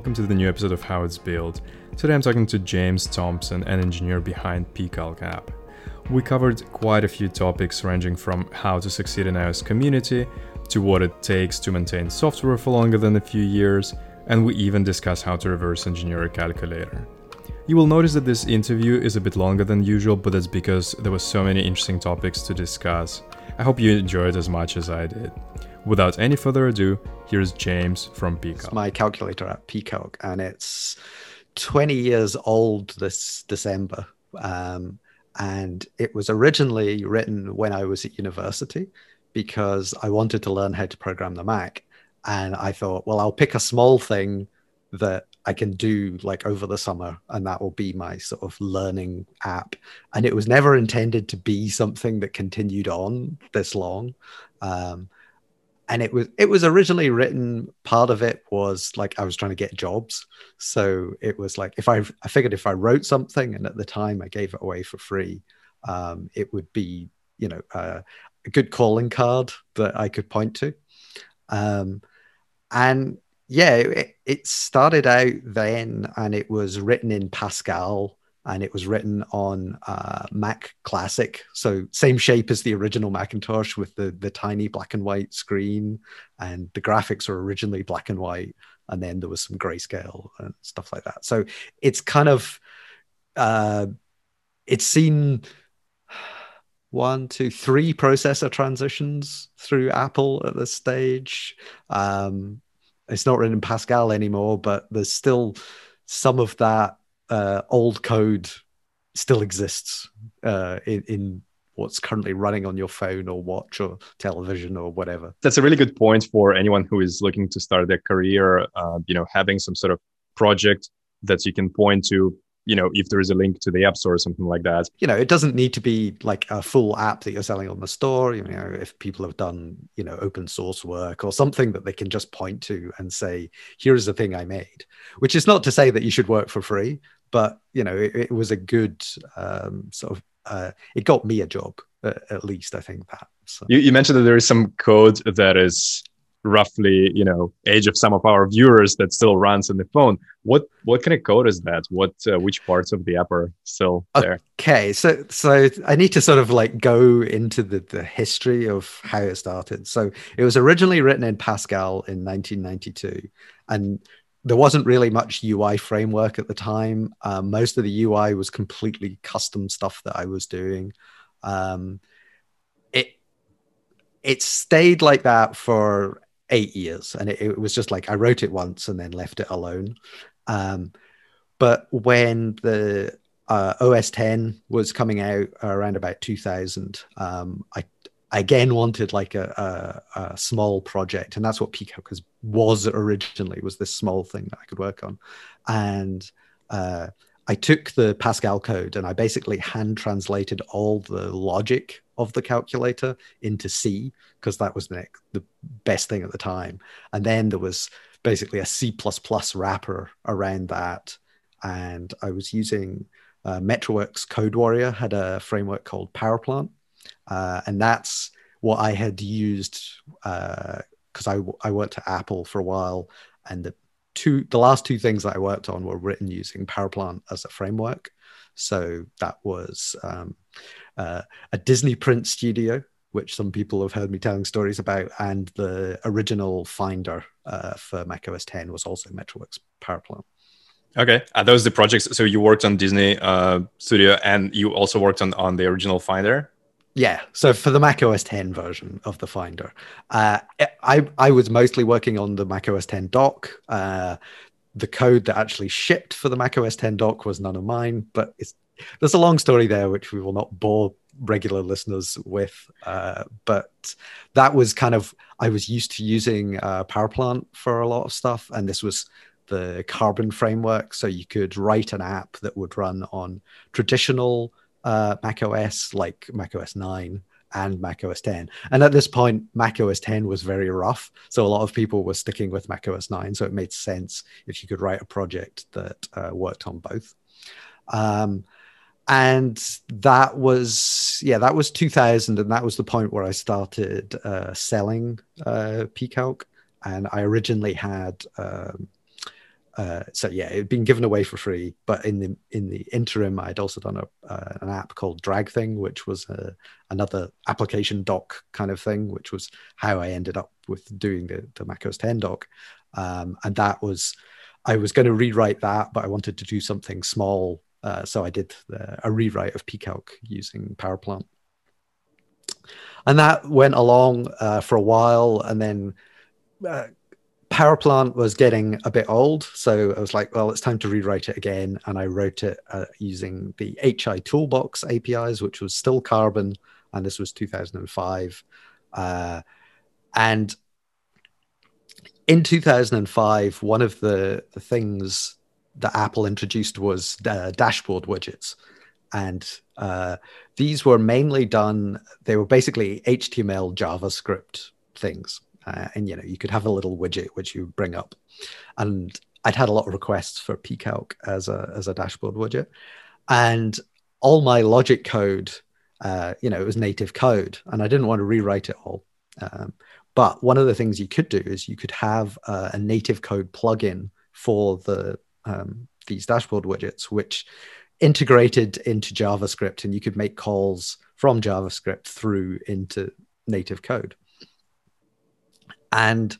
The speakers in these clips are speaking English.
Welcome to the new episode of How It's Built. Today I'm talking to James Thompson, an engineer behind pCalc app. We covered quite a few topics ranging from how to succeed in iOS community to what it takes to maintain software for longer than a few years, and we even discussed how to reverse engineer a calculator. You will notice that this interview is a bit longer than usual, but that's because there were so many interesting topics to discuss. I hope you enjoyed as much as I did. Without any further ado, here's James from pCalc. It's my calculator at pCalc, and it's 20 years old this December. Um, and it was originally written when I was at university because I wanted to learn how to program the Mac. And I thought, well, I'll pick a small thing that I can do like over the summer, and that will be my sort of learning app. And it was never intended to be something that continued on this long. Um, and it was it was originally written part of it was like i was trying to get jobs. So it was like if i i figured if i wrote something and at the time i gave it away for free um, it would be you know uh, a good calling card that i could point to. Um, and yeah it, it started out then and it was written in pascal and it was written on uh, Mac Classic, so same shape as the original Macintosh with the the tiny black and white screen, and the graphics were originally black and white, and then there was some grayscale and stuff like that. So it's kind of uh, it's seen one, two, three processor transitions through Apple at this stage. Um, it's not written in Pascal anymore, but there's still some of that uh, old code still exists uh, in, in what's currently running on your phone or watch or television or whatever. That's a really good point for anyone who is looking to start their career. Uh, you know, having some sort of project that you can point to you know if there is a link to the app store or something like that you know it doesn't need to be like a full app that you're selling on the store you know if people have done you know open source work or something that they can just point to and say here's the thing i made which is not to say that you should work for free but you know it, it was a good um, sort of uh, it got me a job uh, at least i think that so. you, you mentioned that there is some code that is roughly you know age of some of our viewers that still runs on the phone. What what kind of code is that? What uh, which parts of the app are still there? Okay so so i need to sort of like go into the the history of how it started. So it was originally written in pascal in 1992 and there wasn't really much UI framework at the time. Um, most of the UI was completely custom stuff that I was doing. Um, it it stayed like that for eight years, and it, it, was just like I wrote it once and then left it alone. Um, but when the uh, OS 10 was coming out around about 2000, um, I I again wanted like a, a, a, small project, and that's what pCalc was originally was this small thing that I could work on, and uh, I took the Pascal code and I basically hand translated all the logic of the calculator into C because that was the, the best thing at the time, and then there was basically a C++ wrapper around that, and I was using uh, Metrowerks CodeWarrior had a framework called PowerPlant uh, and that's what I had used because uh, I, I worked at Apple for a while, and the two the last two things that I worked on were written using PowerPlant as a framework. So that was um, uh, a Disney print studio, which some people have heard me telling stories about, and the original Finder uh, for Mac OS 10 was also Metrowerks PowerPlant. Okay, are those the projects? So you worked on Disney uh, Studio, and you also worked on on the original Finder. Yeah, so for the Mac OS 10 version of the Finder, uh, I I was mostly working on the Mac OS 10 dock. Uh, the code that actually shipped for the Mac OS 10 dock was none of mine, but there's a long story there which we will not bore regular listeners with. Uh, but that was kind of I was used to using uh, PowerPlant for a lot of stuff, and this was the Carbon framework, so you could write an app that would run on traditional uh, Mac OS, like Mac OS 9 and Mac OS 10. And at this point, Mac OS 10 was very rough. So a lot of people were sticking with Mac OS 9. So it made sense if you could write a project that uh, worked on both. Um, and that was, yeah, that was 2000. And that was the point where I started uh, selling uh, pCalc. And I originally had um, uh, so yeah, it'd been given away for free. But in the in the interim, I'd also done a uh, an app called DragThing, which was uh, another application dock kind of thing, which was how I ended up with doing the the macOS 10 dock. Um, and that was I was going to rewrite that, but I wanted to do something small, uh, so I did a rewrite of pcalc using PowerPlant. And that went along for a while, and then uh, PowerPlant was getting a bit old, so I was like, well, it's time to rewrite it again. And I wrote it uh, using the HI Toolbox APIs, which was still Carbon, and this was 2005. Uh, and in 2005, one of the, the things that Apple introduced was uh, dashboard widgets. And uh, these were mainly done, they were basically HTML, JavaScript things uh, and you know you could have a little widget which you bring up. And i'd had a lot of requests for pcalc as a as a dashboard widget. And all my logic code uh, you know it was native code and i didn't want to rewrite it all. Um, but one of the things you could do is you could have a native code plugin for the um, these dashboard widgets which integrated into javascript and you could make calls from javascript through into native code and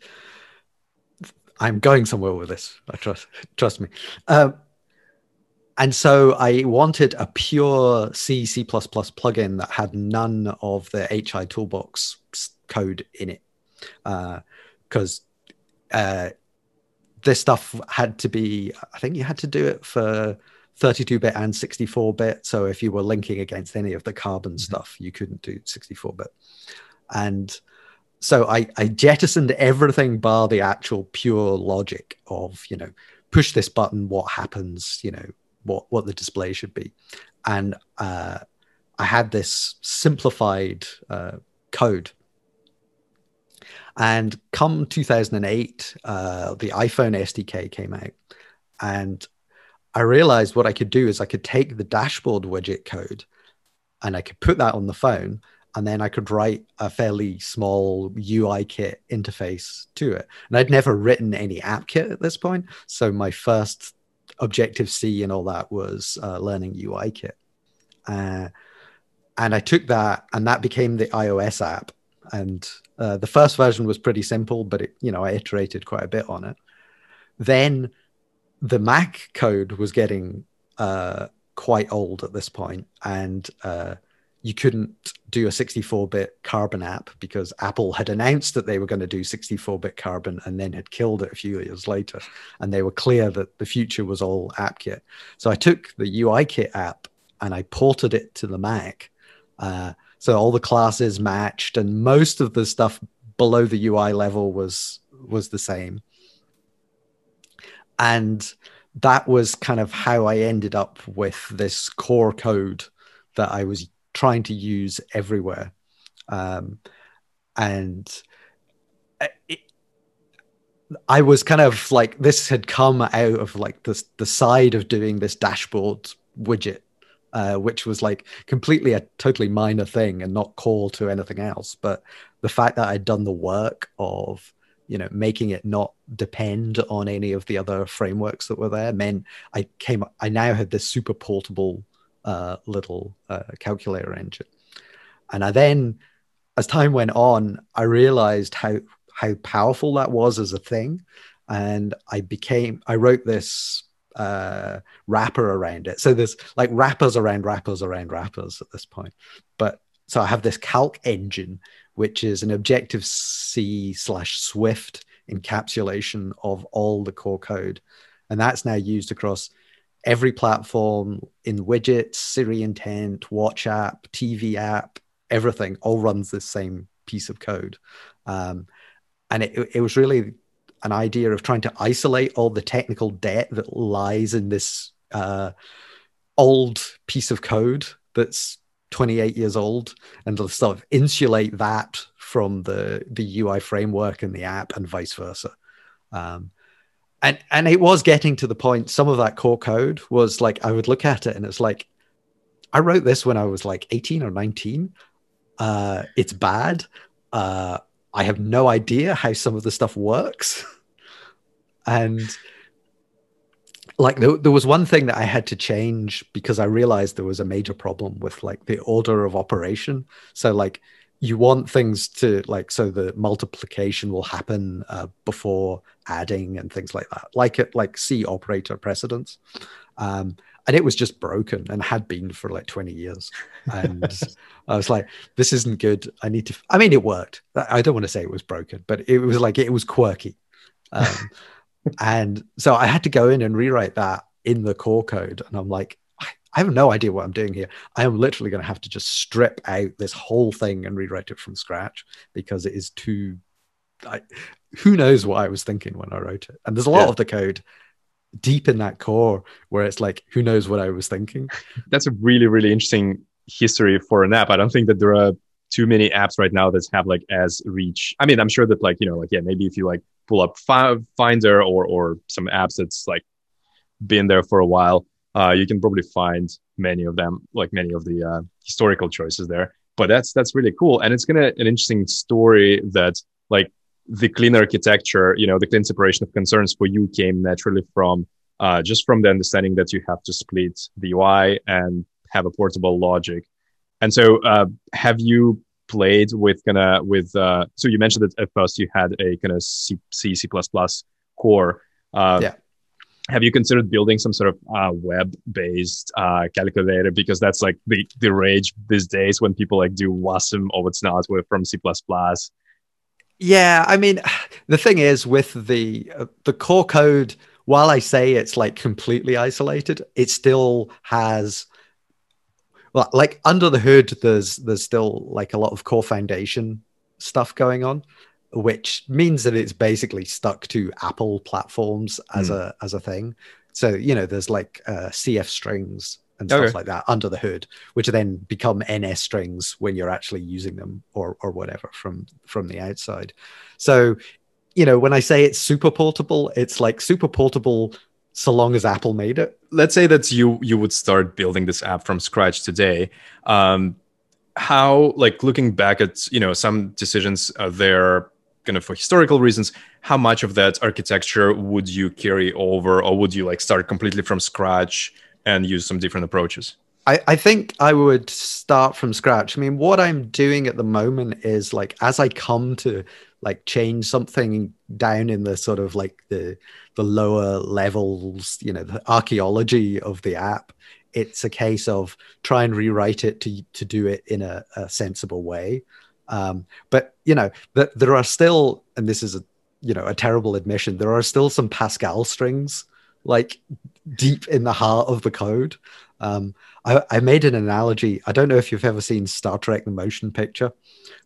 I'm going somewhere with this. I trust trust me. Um, and so I wanted a pure C C++ plugin that had none of the HI toolbox code in it, because uh, uh, this stuff had to be. I think you had to do it for 32-bit and 64-bit. So if you were linking against any of the carbon mm-hmm. stuff, you couldn't do 64-bit. And so I, I jettisoned everything bar the actual pure logic of you know push this button what happens you know what what the display should be. And uh, i had this simplified uh, code. And come 2008 uh, the iphone sdk came out. And i realized what i could do is i could take the dashboard widget code and i could put that on the phone and then I could write a fairly small UI kit interface to it. And I'd never written any app kit at this point, so my first Objective C and all that was uh, learning UI kit. Uh, and I took that, and that became the iOS app. And uh, the first version was pretty simple, but it, you know, I iterated quite a bit on it. Then the Mac code was getting uh, quite old at this point, and uh, you couldn't do a 64-bit carbon app because apple had announced that they were going to do 64-bit carbon and then had killed it a few years later. And they were clear that the future was all appkit so i took the uikit app and i ported it to the mac. Uh, so all the classes matched and most of the stuff below the ui level was was the same. And that was kind of how i ended up with this core code that i was trying to use everywhere. Um, and it, I was kind of like this had come out of like the the side of doing this dashboard widget, uh, which was like completely a totally minor thing and not core to anything else. But the fact that I'd done the work of you know making it not depend on any of the other frameworks that were there meant I came I now had this super portable uh, little uh, calculator engine. And I then, as time went on, I realized how how powerful that was as a thing, and I became I wrote this uh, wrapper around it. So there's like wrappers around wrappers around wrappers at this point. But so I have this calc engine, which is an Objective C slash Swift encapsulation of all the core code, and that's now used across every platform in widgets, Siri intent, watch app, TV app, everything all runs the same piece of code. Um, and it, it was really an idea of trying to isolate all the technical debt that lies in this uh, old piece of code that's 28 years old and to sort of insulate that from the the UI framework and the app and vice versa. Um, and and it was getting to the point some of that core code was like i would look at it and it's like i wrote this when i was like 18 or 19 uh, it's bad. Uh, i have no idea how some of the stuff works. And like there, there was one thing that I had to change because I realized there was a major problem with like the order of operation. So like you want things to like so the multiplication will happen uh, before adding and things like that, like it like C operator precedence. Um, and it was just broken and had been for like 20 years and i was like this isn't good i need to i mean it worked i don't want to say it was broken but it was like it was quirky um, and so I had to go in and rewrite that in the core code. And I'm like, I have no idea what I'm doing here. I am literally going to have to just strip out this whole thing and rewrite it from scratch because it is too. I, who knows what I was thinking when I wrote it? And there's a lot yeah. of the code deep in that core where it's like, who knows what I was thinking? That's a really, really interesting history for an app. I don't think that there are too many apps right now that have like as reach. I mean, I'm sure that like, you know, like, yeah, maybe if you like pull up Finder or or some apps that's like been there for a while, uh, you can probably find many of them, like many of the uh, historical choices there. But that's that's really cool, and it's gonna an interesting story that like the clean architecture, you know, the clean separation of concerns for you came naturally from uh, just from the understanding that you have to split the UI and have a portable logic. And so, uh, have you played with kind of with uh, so you mentioned that at first you had a kind of C C C core. Uh, yeah. Have you considered building some sort of uh, web-based uh, calculator because that's like the the rage these days when people like do WASM or what's not from C Yeah, I mean, the thing is with the uh, the core code. While I say it's like completely isolated, it still has well like under the hood there's there's still like a lot of core foundation stuff going on which means that it's basically stuck to apple platforms as mm. a as a thing so you know there's like uh, cf strings and stuff okay. like that under the hood which then become ns strings when you're actually using them or or whatever from from the outside so you know when i say it's super portable it's like super portable so long as Apple made it. Let's say that you you would start building this app from scratch today. Um, how, like, looking back at you know some decisions uh, there, kind of for historical reasons, how much of that architecture would you carry over, or would you like start completely from scratch and use some different approaches? I, I think I would start from scratch. I mean, what I'm doing at the moment is like as I come to like change something down in the sort of like the the lower levels you know the archaeology of the app it's a case of try and rewrite it to to do it in a, a sensible way um, but you know that there are still and this is a you know a terrible admission there are still some pascal strings like deep in the heart of the code um, I, I, made an analogy. I don't know if you've ever seen Star Trek: The Motion Picture,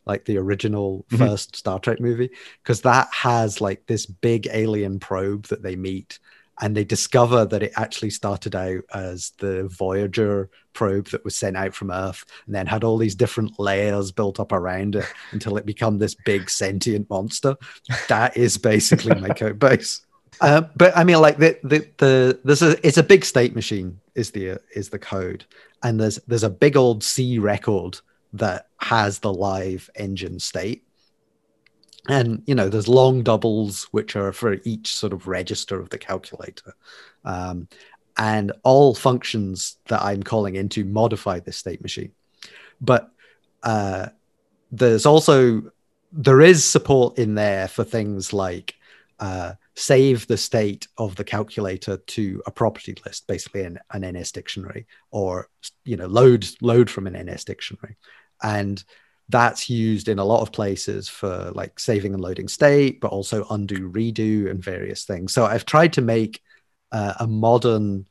like the original mm-hmm. first Star Trek movie, because that has like this big alien probe that they meet, and they discover that it actually started out as the Voyager probe that was sent out from Earth, and then had all these different layers built up around it until it became this big sentient monster. That is basically my code base. Uh, but I mean, like the the the there's a it's a big state machine is the is the code, and there's there's a big old C record that has the live engine state, and you know there's long doubles which are for each sort of register of the calculator, um, and all functions that I'm calling into modify this state machine, but uh, there's also there is support in there for things like uh, save the state of the calculator to a property list, basically an, an NS dictionary, or you know load load from an NS dictionary, and that's used in a lot of places for like saving and loading state, but also undo, redo, and various things. So I've tried to make uh, a modern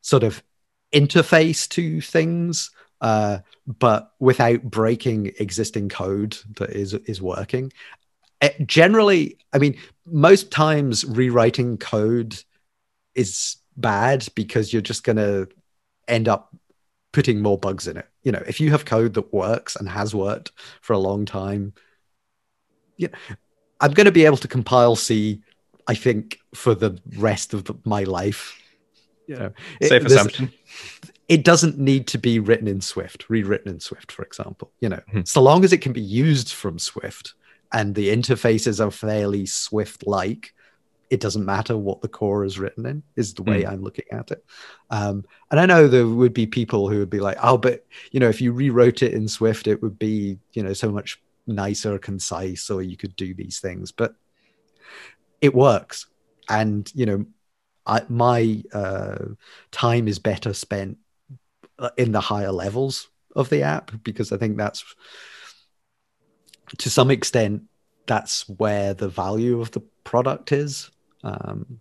sort of interface to things uh, but without breaking existing code that is is working. Eh, generally, I mean, most times rewriting code is bad because you're just going to end up putting more bugs in it. You know, if you have code that works and has worked for a long time, yeah, I'm going to be able to compile C, I think, for the rest of the, my life. You know, safe it, assumption. It doesn't need to be written in Swift, rewritten in Swift, for example. You know, hmm. so long as it can be used from Swift, and the interfaces are fairly Swift like, it doesn't matter what the core is written in is the way Mm. i'm looking at it. Um, and i know there would be people who would be like oh but you know if you rewrote it in swift it would be you know so much nicer concise or you could do these things. But it works. And you know I, my uh, time is better spent uh, in the higher levels of the app because i think that's to some extent that's where the value of the product is um,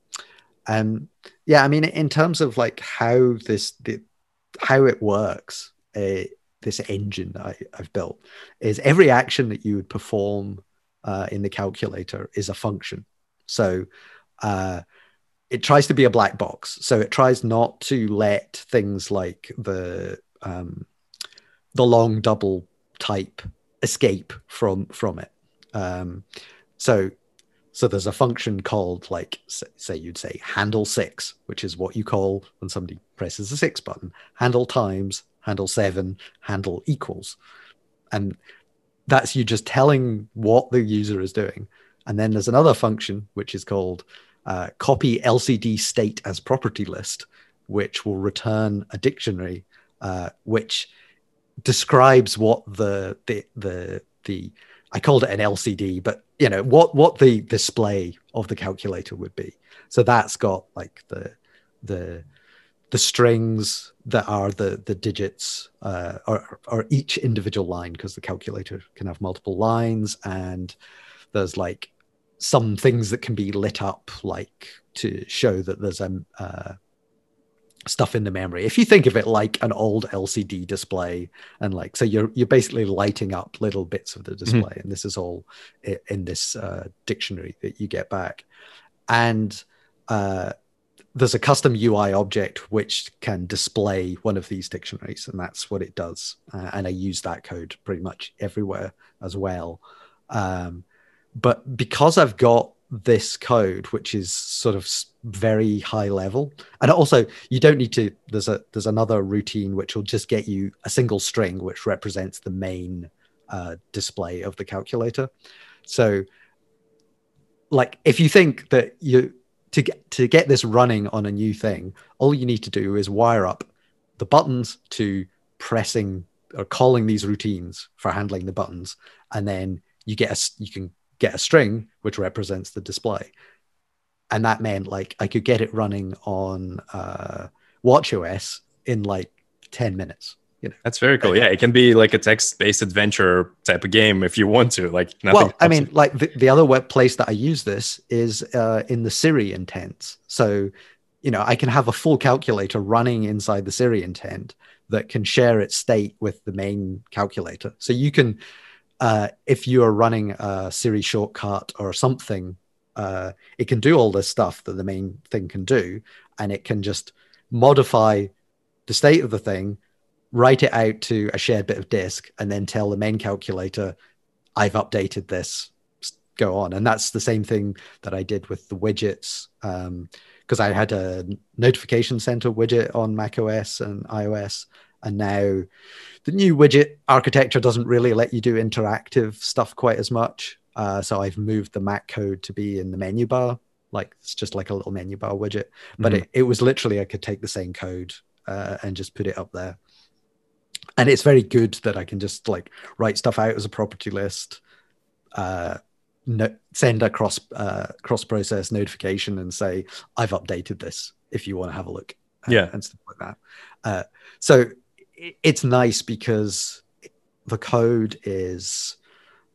and yeah i mean in terms of like how this the, how it works uh, this engine that I, i've built is every action that you would perform uh, in the calculator is a function. So uh, it tries to be a black box. So it tries not to let things like the um, the long double type escape from from it. Um, so so there's a function called like say you'd say handle six which is what you call when somebody presses the six button handle times handle seven handle equals. And that's you just telling what the user is doing. And then there's another function which is called uh, copy lcd state as property list which will return a dictionary uh, which describes what the the the the I called it an LCD, but you know what what the display of the calculator would be. So that's got like the the the strings that are the the digits uh, or, each individual line because the calculator can have multiple lines and there's like some things that can be lit up like to show that there's a uh, stuff in the memory. If you think of it like an old LCD display, and like so, you're you're basically lighting up little bits of the display, and this is all in this uh, dictionary that you get back. And uh, there's a custom UI object which can display one of these dictionaries, and that's what it does. Uh, and I use that code pretty much everywhere as well. Um, but because I've got this code, which is sort of very high level, and also you don't need to. There's a there's another routine which will just get you a single string which represents the main uh, display of the calculator. So, like if you think that you to get to get this running on a new thing, all you need to do is wire up the buttons to pressing or calling these routines for handling the buttons, and then you get a you can get a string which represents the display, and that meant like I could get it running on uh, WatchOS in like ten minutes. You know, That's very cool. Yeah, it can be like a text-based adventure type of game if you want to. Like nothing. well, I mean, like the, the other web place that I use this is uh, in the Siri intents. So, you know, I can have a full calculator running inside the Siri intent that can share its state with the main calculator. So you can, uh, if you are running a Siri shortcut or something, uh, it can do all this stuff that the main thing can do, and it can just modify the state of the thing, write it out to a shared bit of disk, and then tell the main calculator, I've updated this, go on. And that's the same thing that I did with the widgets. Because I had a notification center widget on macOS and iOS. And now the new widget architecture doesn't really let you do interactive stuff quite as much. Uh, so I've moved the Mac code to be in the menu bar. Like it's just like a little menu bar widget. But Mhm. it, it was literally, I could take the same code uh, and just put it up there and it's very good that I can just like write stuff out as a property list, uh, no, send a cross uh, cross process notification and say I've updated this if you want to have a look, Yeah. and stuff like that. Uh, so it's nice because the code is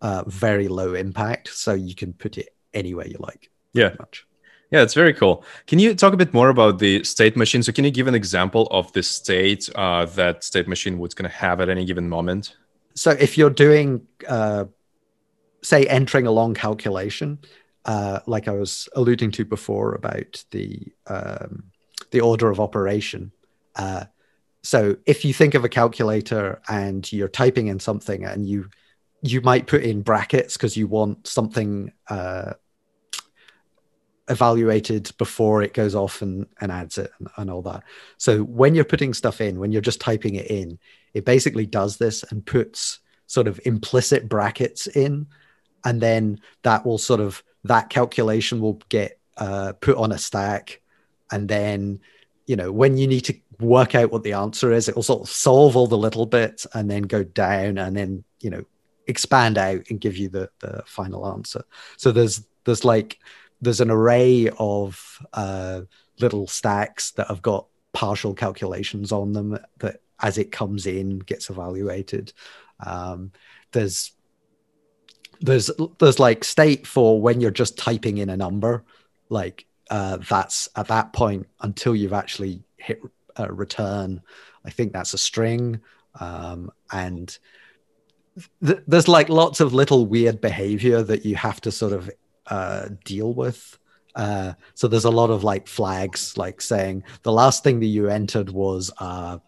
uh, very low impact, so you can put it anywhere you like. Yeah. much. Yeah, it's very cool. Can you talk a bit more about the state machine? So, can you give an example of the state uh, that state machine was going to have at any given moment? so if you're doing uh, say entering a long calculation uh, like i was alluding to before about the um, the order of operation uh, so if you think of a calculator and you're typing in something and you you might put in brackets because you want something uh, evaluated before it goes off and, and adds it and, and all that. So when you're putting stuff in when you're just typing it in it basically does this and puts sort of implicit brackets in. And then that will sort of that calculation will get uh, put on a stack, and then you know when you need to work out what the answer is, it will sort of solve all the little bits and then go down and then you know expand out and give you the the final answer. So there's there's like there's an array of uh, little stacks that have got partial calculations on them that as it comes in gets evaluated. Um, there's there's there's like state for when you're just typing in a number, like uh, that's at that point until you've actually hit a return. I think that's a string, um, and th- there's like lots of little weird behavior that you have to sort of uh, deal with. Uh, so there's a lot of like flags, like saying the last thing that you entered was uh,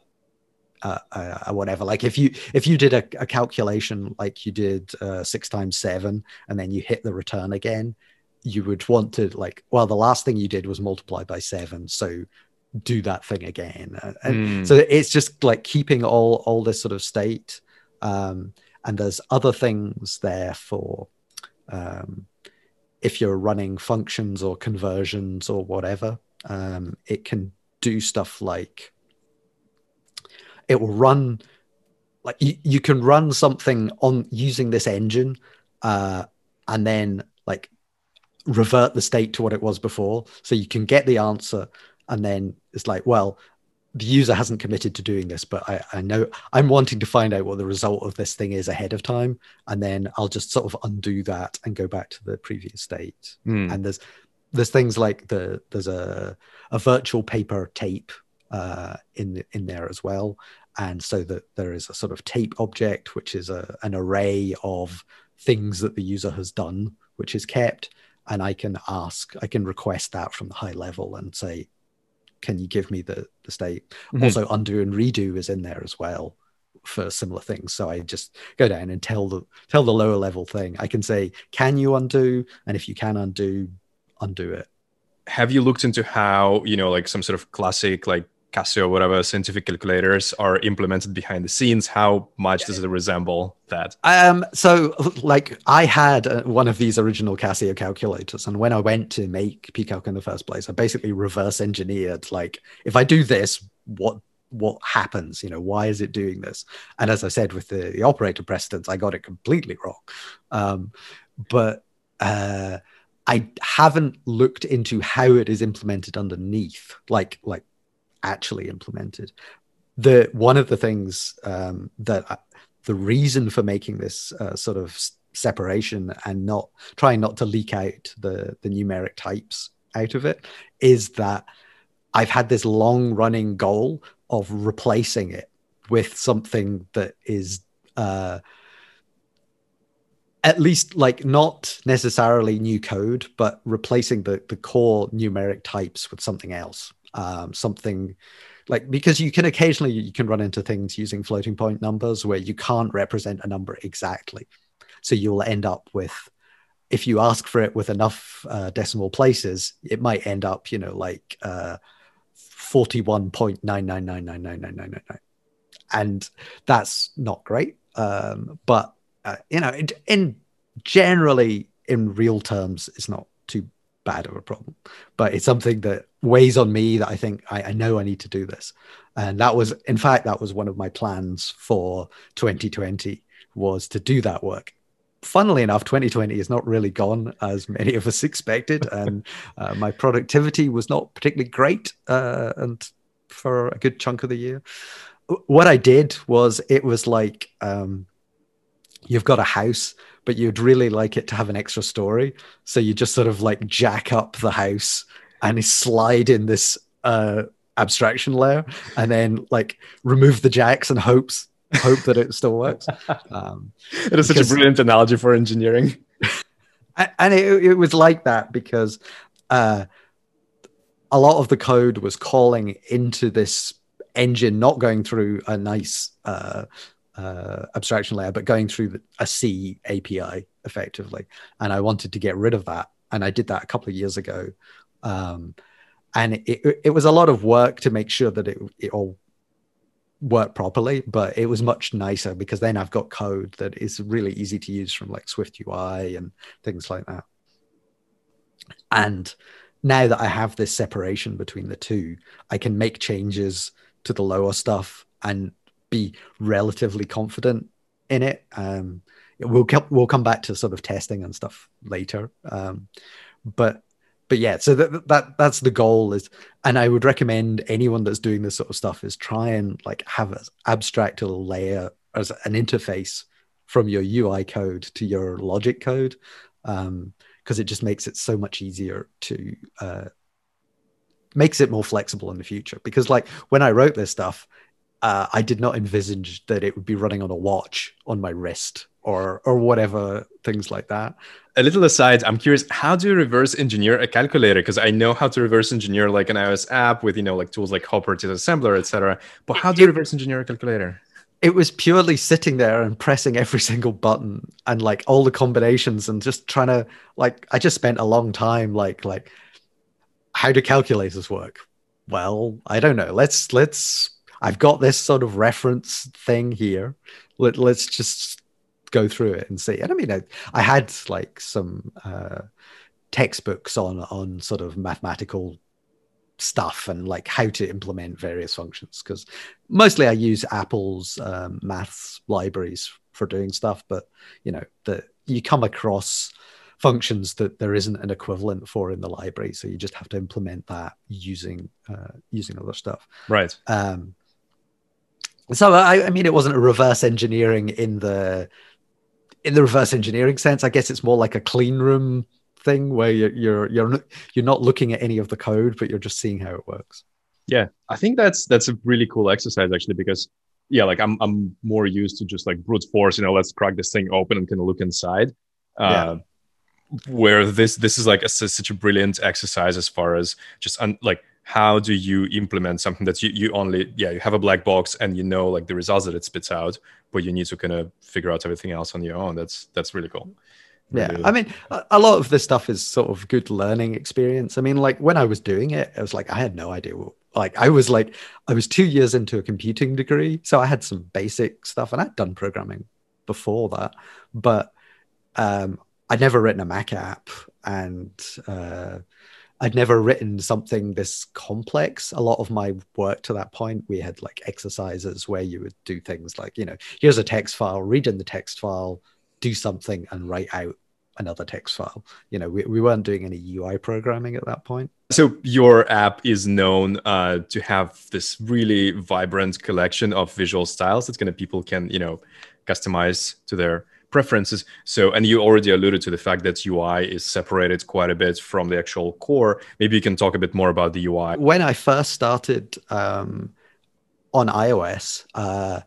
uh, uh, whatever. Like if you if you did a, a calculation like you did uh, six times seven, and then you hit the return again, you would want to like well the last thing you did was multiply by seven, so do that thing again. Uh, and mm. so it's just like keeping all all this sort of state. Um, and there's other things there for um, if you're running functions or conversions or whatever. Um, it can do stuff like it will run like you, you can run something on using this engine uh, and then like revert the state to what it was before so you can get the answer and then it's like well the user hasn't committed to doing this but I, I know i'm wanting to find out what the result of this thing is ahead of time and then i'll just sort of undo that and go back to the previous state. Mm. and there's there's things like the there's a a virtual paper tape uh, in in there as well, and so that there is a sort of tape object, which is a, an array of things that the user has done, which is kept, and I can ask, I can request that from the high level and say, can you give me the the state? Mm-hmm. Also, undo and redo is in there as well for similar things. So I just go down and tell the tell the lower level thing. I can say, can you undo? And if you can undo, undo it. Have you looked into how you know, like some sort of classic like Casio, whatever scientific calculators are implemented behind the scenes. How much does it resemble that? Um, so, like, I had uh, one of these original Casio calculators, and when I went to make pCalc in the first place, I basically reverse engineered. Like, if I do this, what what happens? You know, why is it doing this? And as I said with the, the operator precedence, I got it completely wrong. Um, but uh, I haven't looked into how it is implemented underneath, like like actually implemented. The one of the things um, that I, the reason for making this uh, sort of separation and not trying not to leak out the the numeric types out of it is that I've had this long running goal of replacing it with something that is uh, at least like not necessarily new code, but replacing the the core numeric types with something else um, something like because you can occasionally you can run into things using floating point numbers where you can't represent a number exactly. So you'll end up with if you ask for it with enough uh, decimal places it might end up you know like uh, 41.999999999 and that's not great um, but uh, you know it, in generally in real terms it's not bad of a problem but it's something that weighs on me that I think I, I, know I need to do this. And that was, in fact, that was one of my plans for 2020 was to do that work. Funnily enough, 2020 is not really gone as many of us expected, and uh, my productivity was not particularly great, uh, and for a good chunk of the year. What I did was it was like um, you've got a house but you'd really like it to have an extra story. So you just sort of like jack up the house and slide in this uh, abstraction layer and then like remove the jacks and hopes hope that it still works. Um, it is such a brilliant analogy for engineering. and it, it was like that because uh, a lot of the code was calling into this engine, not going through a nice uh, uh, abstraction layer, but going through a C API effectively. And I wanted to get rid of that. And I did that a couple of years ago um, and it, it was a lot of work to make sure that it, it all worked properly, but it was much nicer because then I've got code that is really easy to use from like Swift UI and things like that. And now that I have this separation between the two, I can make changes to the lower stuff and be relatively confident in it. Um, we'll we'll come back to sort of testing and stuff later. Um, but but yeah, so that, that that's the goal is, and I would recommend anyone that's doing this sort of stuff is try and like have an abstract a layer as an interface from your UI code to your logic code, because um, it just makes it so much easier to uh, makes it more flexible in the future. Because like when I wrote this stuff, uh, I did not envisage that it would be running on a watch on my wrist or or whatever things like that. A little aside i'm curious how do you reverse engineer a calculator? Because i know how to reverse engineer like an ios app with you know like tools like Hopper Disassembler etc but how do you reverse engineer a calculator? It was purely sitting there and pressing every single button and like all the combinations and just trying to like i just spent a long time like like how do calculators work? Well i don't know. Let's let's i've got this sort of reference thing here Let, let's just go through it and see. And I mean, I, I had like some uh, textbooks on on sort of mathematical stuff and like how to implement various functions because mostly I use Apple's um, maths libraries for doing stuff, but you know that you come across functions that there isn't an equivalent for in the library, so you just have to implement that using uh, using other stuff. Right. Um, so I, I mean, it wasn't a reverse engineering in the in the reverse engineering sense, I guess it's more like a clean room thing where you're you're you're you're not looking at any of the code, but you're just seeing how it works. Yeah, I think that's that's a really cool exercise actually because yeah, like I'm I'm more used to just like brute force, you know, let's crack this thing open and kind of look inside. Uh, yeah. Where this this is like a, such a brilliant exercise as far as just un, like how do you implement something that you, you only yeah you have a black box and you know like the results that it spits out but you need to kind of figure out everything else on your own. That's that's really cool. Yeah. I mean a lot of this stuff is sort of good learning experience. I mean like when i was doing it i was like i had no idea what, like i was like i was two years into a computing degree so i had some basic stuff and i'd done programming before that but um i'd never written a mac app and uh I'd never written something this complex. A lot of my work to that point, we had like exercises where you would do things like, you know, here's a text file, read in the text file, do something, and write out another text file. You know, we, we weren't doing any UI programming at that point. So your app is known uh, to have this really vibrant collection of visual styles that kind of people can, you know, customize to their preferences. So, and you already alluded to the fact that UI is separated quite a bit from the actual core. Maybe you can talk a bit more about the UI. When I first started um, on iOS, uh,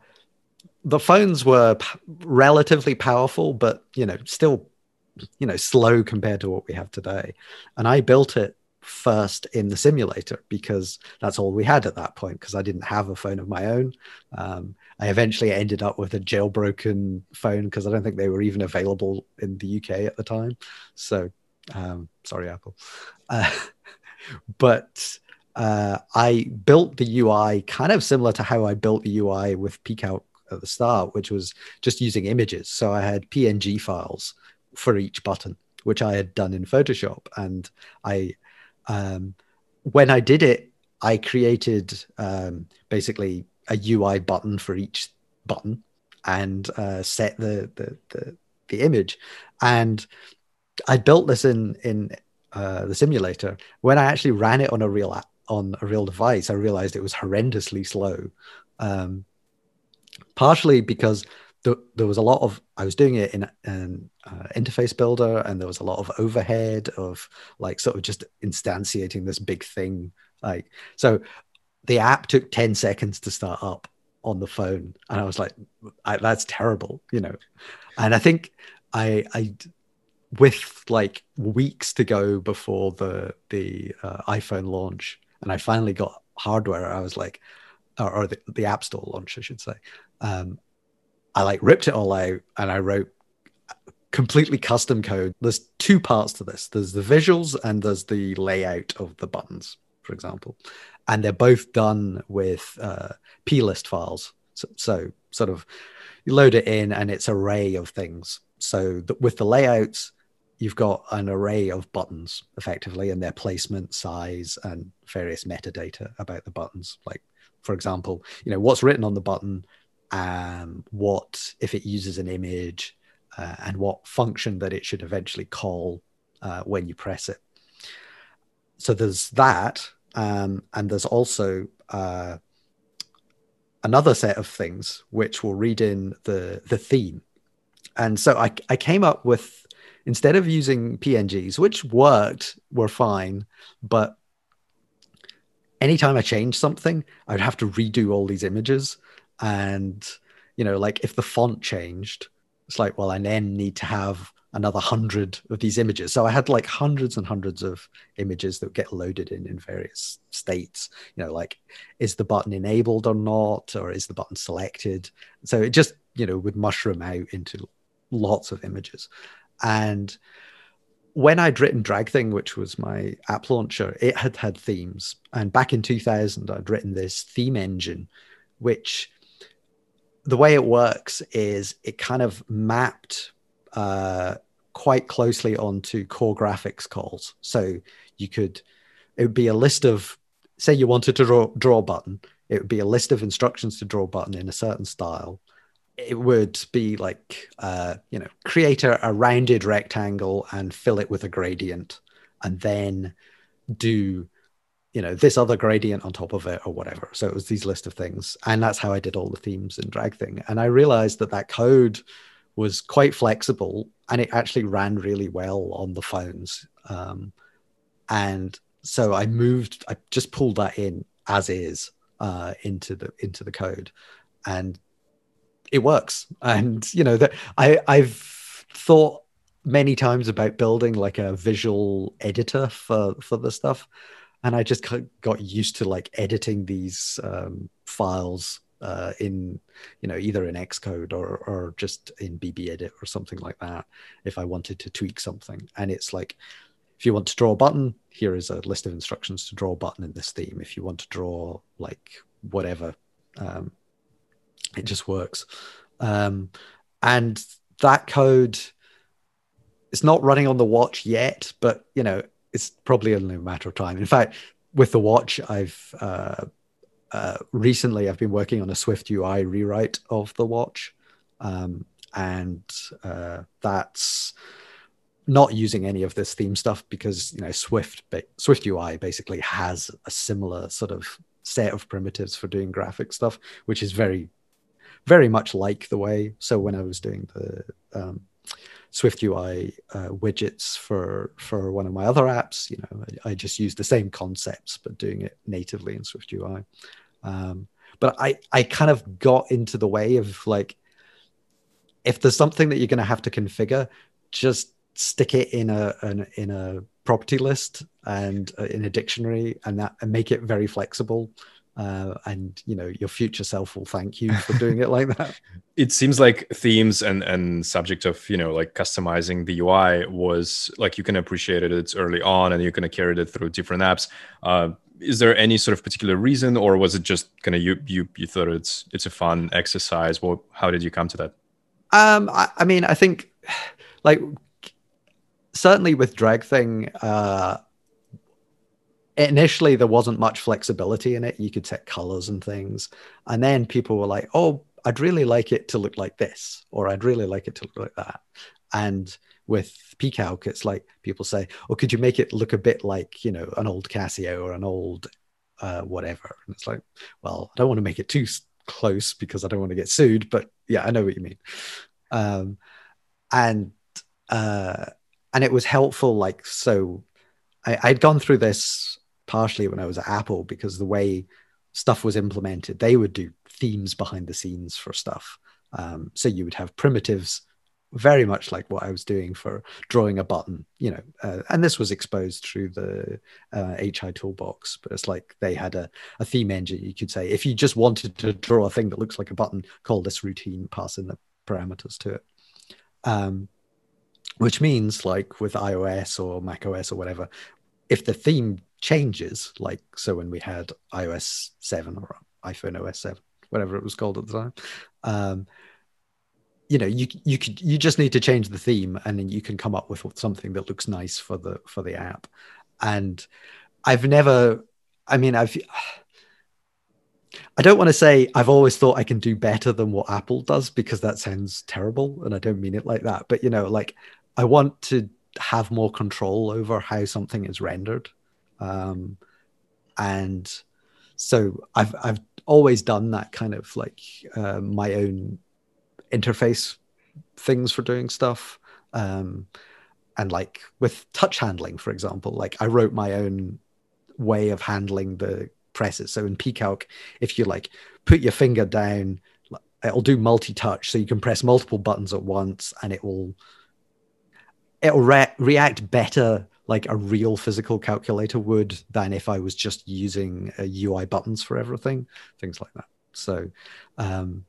the phones were p- relatively powerful, but you know, still, you know, slow compared to what we have today. And I built it first in the simulator because that's all we had at that point because I didn't have a phone of my own. Um, I eventually ended up with a jailbroken phone because I don't think they were even available in the UK at the time. So, um, sorry, Apple. Uh, but uh, I built the UI kind of similar to how I built the UI with pCalc at the start, which was just using images. So I had PNG files for each button, which I had done in Photoshop. And I, um, when I did it, I created um, basically a UI button for each button and uh, set the, the, the the image. And I built this in in uh, the simulator. When I actually ran it on a real on a real device, I realized it was horrendously slow. Um, partially because the, there was a lot of I was doing it in an uh, interface builder, and there was a lot of overhead of like sort of just instantiating this big thing. Like so, the app took 10 seconds to start up on the phone and i was like I, that's terrible you know? And i think i i with like weeks to go before the the uh, iphone launch and i finally got hardware i was like or, or the, the app store launch i should say um i like ripped it all out and i wrote completely custom code. There's two parts to this. There's the visuals and there's the layout of the buttons for example and they're both done with uh, plist files. So, so, sort of you load it in and it's array of things. So th- with the layouts, you've got an array of buttons effectively and their placement, size, and various metadata about the buttons. Like, for example, you know, what's written on the button, um, what if it uses an image, uh, and what function that it should eventually call uh, when you press it. So there's that, um, and there's also uh, another set of things which will read in the the theme. And so I, I came up with instead of using PNGs, which worked, were fine, but anytime I changed something, I'd have to redo all these images. And, you know, like if the font changed, it's like, well, I then need to have another hundred of these images. So I had like hundreds and hundreds of images that get loaded in in various states. You know, like is the button enabled or not, or is the button selected? So it just you know would mushroom out into lots of images. And when I'd written DragThing, which was my app launcher, it had had themes. And back in 2000, I'd written this theme engine, which the way it works is it kind of mapped uh, quite closely onto core graphics calls. So you could, it would be a list of, say you wanted to draw, draw a button, it would be a list of instructions to draw a button in a certain style. It would be like, uh, you know, create a, a rounded rectangle and fill it with a gradient, and then do you know this other gradient on top of it or whatever so it was these list of things and that's how i did all the themes in DragThing and i realized that that code was quite flexible and it actually ran really well on the phones. Um, and so I moved, I just pulled that in as is uh, into the into the code, and it works. And you know that I I've thought many times about building like a visual editor for for the stuff, and I just got used to like editing these um, files uh, in you know either in Xcode or or just in BBEdit or something like that if I wanted to tweak something. And it's like if you want to draw a button, here is a list of instructions to draw a button in this theme. If you want to draw like whatever, um, it just works. Um, and that code it's not running on the watch yet, but you know it's probably only a matter of time. In fact, with the watch, I've uh, uh, recently I've been working on a Swift UI rewrite of the watch, um, and uh, that's not using any of this theme stuff because you know Swift Swift UI basically has a similar sort of set of primitives for doing graphic stuff, which is very very much like the way. So when I was doing the um, Swift UI uh, widgets for for one of my other apps. You know, I, I, just used the same concepts but doing it natively in Swift UI. Um, but I I kind of got into the way of like if there's something that you're going to have to configure, just stick it in a an, in a property list and uh, in a dictionary and that and make it very flexible. Uh, and you know your future self will thank you for doing it like that. It seems like themes and and subject of you know like customizing the ui was like you can appreciate it it's early on and you can carry it through different apps. Uh, is there any sort of particular reason or was it just kind of you you you thought it's it's a fun exercise well how did you come to that um i, I mean i think like certainly with DragThing uh initially there wasn't much flexibility in it. You could set colors and things. And then people were like, oh, I'd really like it to look like this, or I'd really like it to look like that. And with pcalc, it's like people say, oh, could you make it look a bit like, you know, an old Casio or an old uh, whatever? And it's like, well, I don't want to make it too close because I don't want to get sued, but yeah, I know what you mean. Um, and uh, and it was helpful, like so. I, I'd gone through this partially when I was at Apple because the way stuff was implemented, they would do themes behind the scenes for stuff. Um, so you would have primitives very much like what I was doing for drawing a button, you know, uh, and this was exposed through the uh, HI toolbox, but it's like they had a, a theme engine. You could say, if you just wanted to draw a thing that looks like a button, call this routine, pass in the parameters to it. Um, which means like with iOS or Mac OS or whatever, if the theme changes, like so when we had iOS 7 or iPhone OS 7, whatever it was called at the time, um, you know you you could you just need to change the theme and then you can come up with something that looks nice for the for the app. And i've never i mean i've i don't want to say i've always thought i can do better than what apple does because that sounds terrible and i don't mean it like that but you know like i want to have more control over how something is rendered. Um and so i've i've always done that kind of like uh, my own interface things for doing stuff. Um, and like with touch handling, for example, like I wrote my own way of handling the presses. So in pCalc, if you like put your finger down, it'll do multi-touch, so you can press multiple buttons at once, and it will it'll re- react better like a real physical calculator would than if I was just using uh, UI buttons for everything, things like that. So um,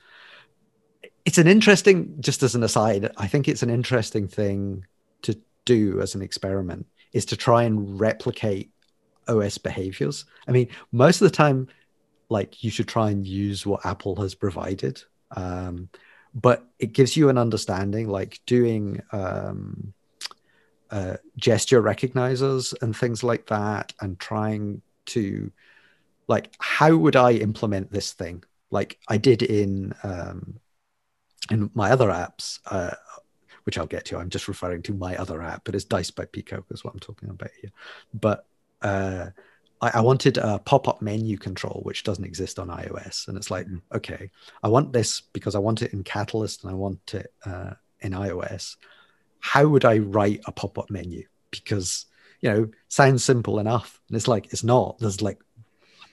it's an interesting just as an aside i think it's an interesting thing to do as an experiment is to try and replicate os behaviors. I mean most of the time like you should try and use what apple has provided um, but it gives you an understanding like doing um, uh, gesture recognizers and things like that and trying to like how would i implement this thing? Like i did in um, in my other apps, uh, which I'll get to, I'm just referring to my other app, but it's Dice by pCalc is what I'm talking about here. But uh, I, I, wanted a pop-up menu control, which doesn't exist on iOS, and it's like, mm. okay, I want this because I want it in Catalyst and I want it uh, in iOS. How would I write a pop-up menu? Because you know, sounds simple enough, and it's like it's not. There's like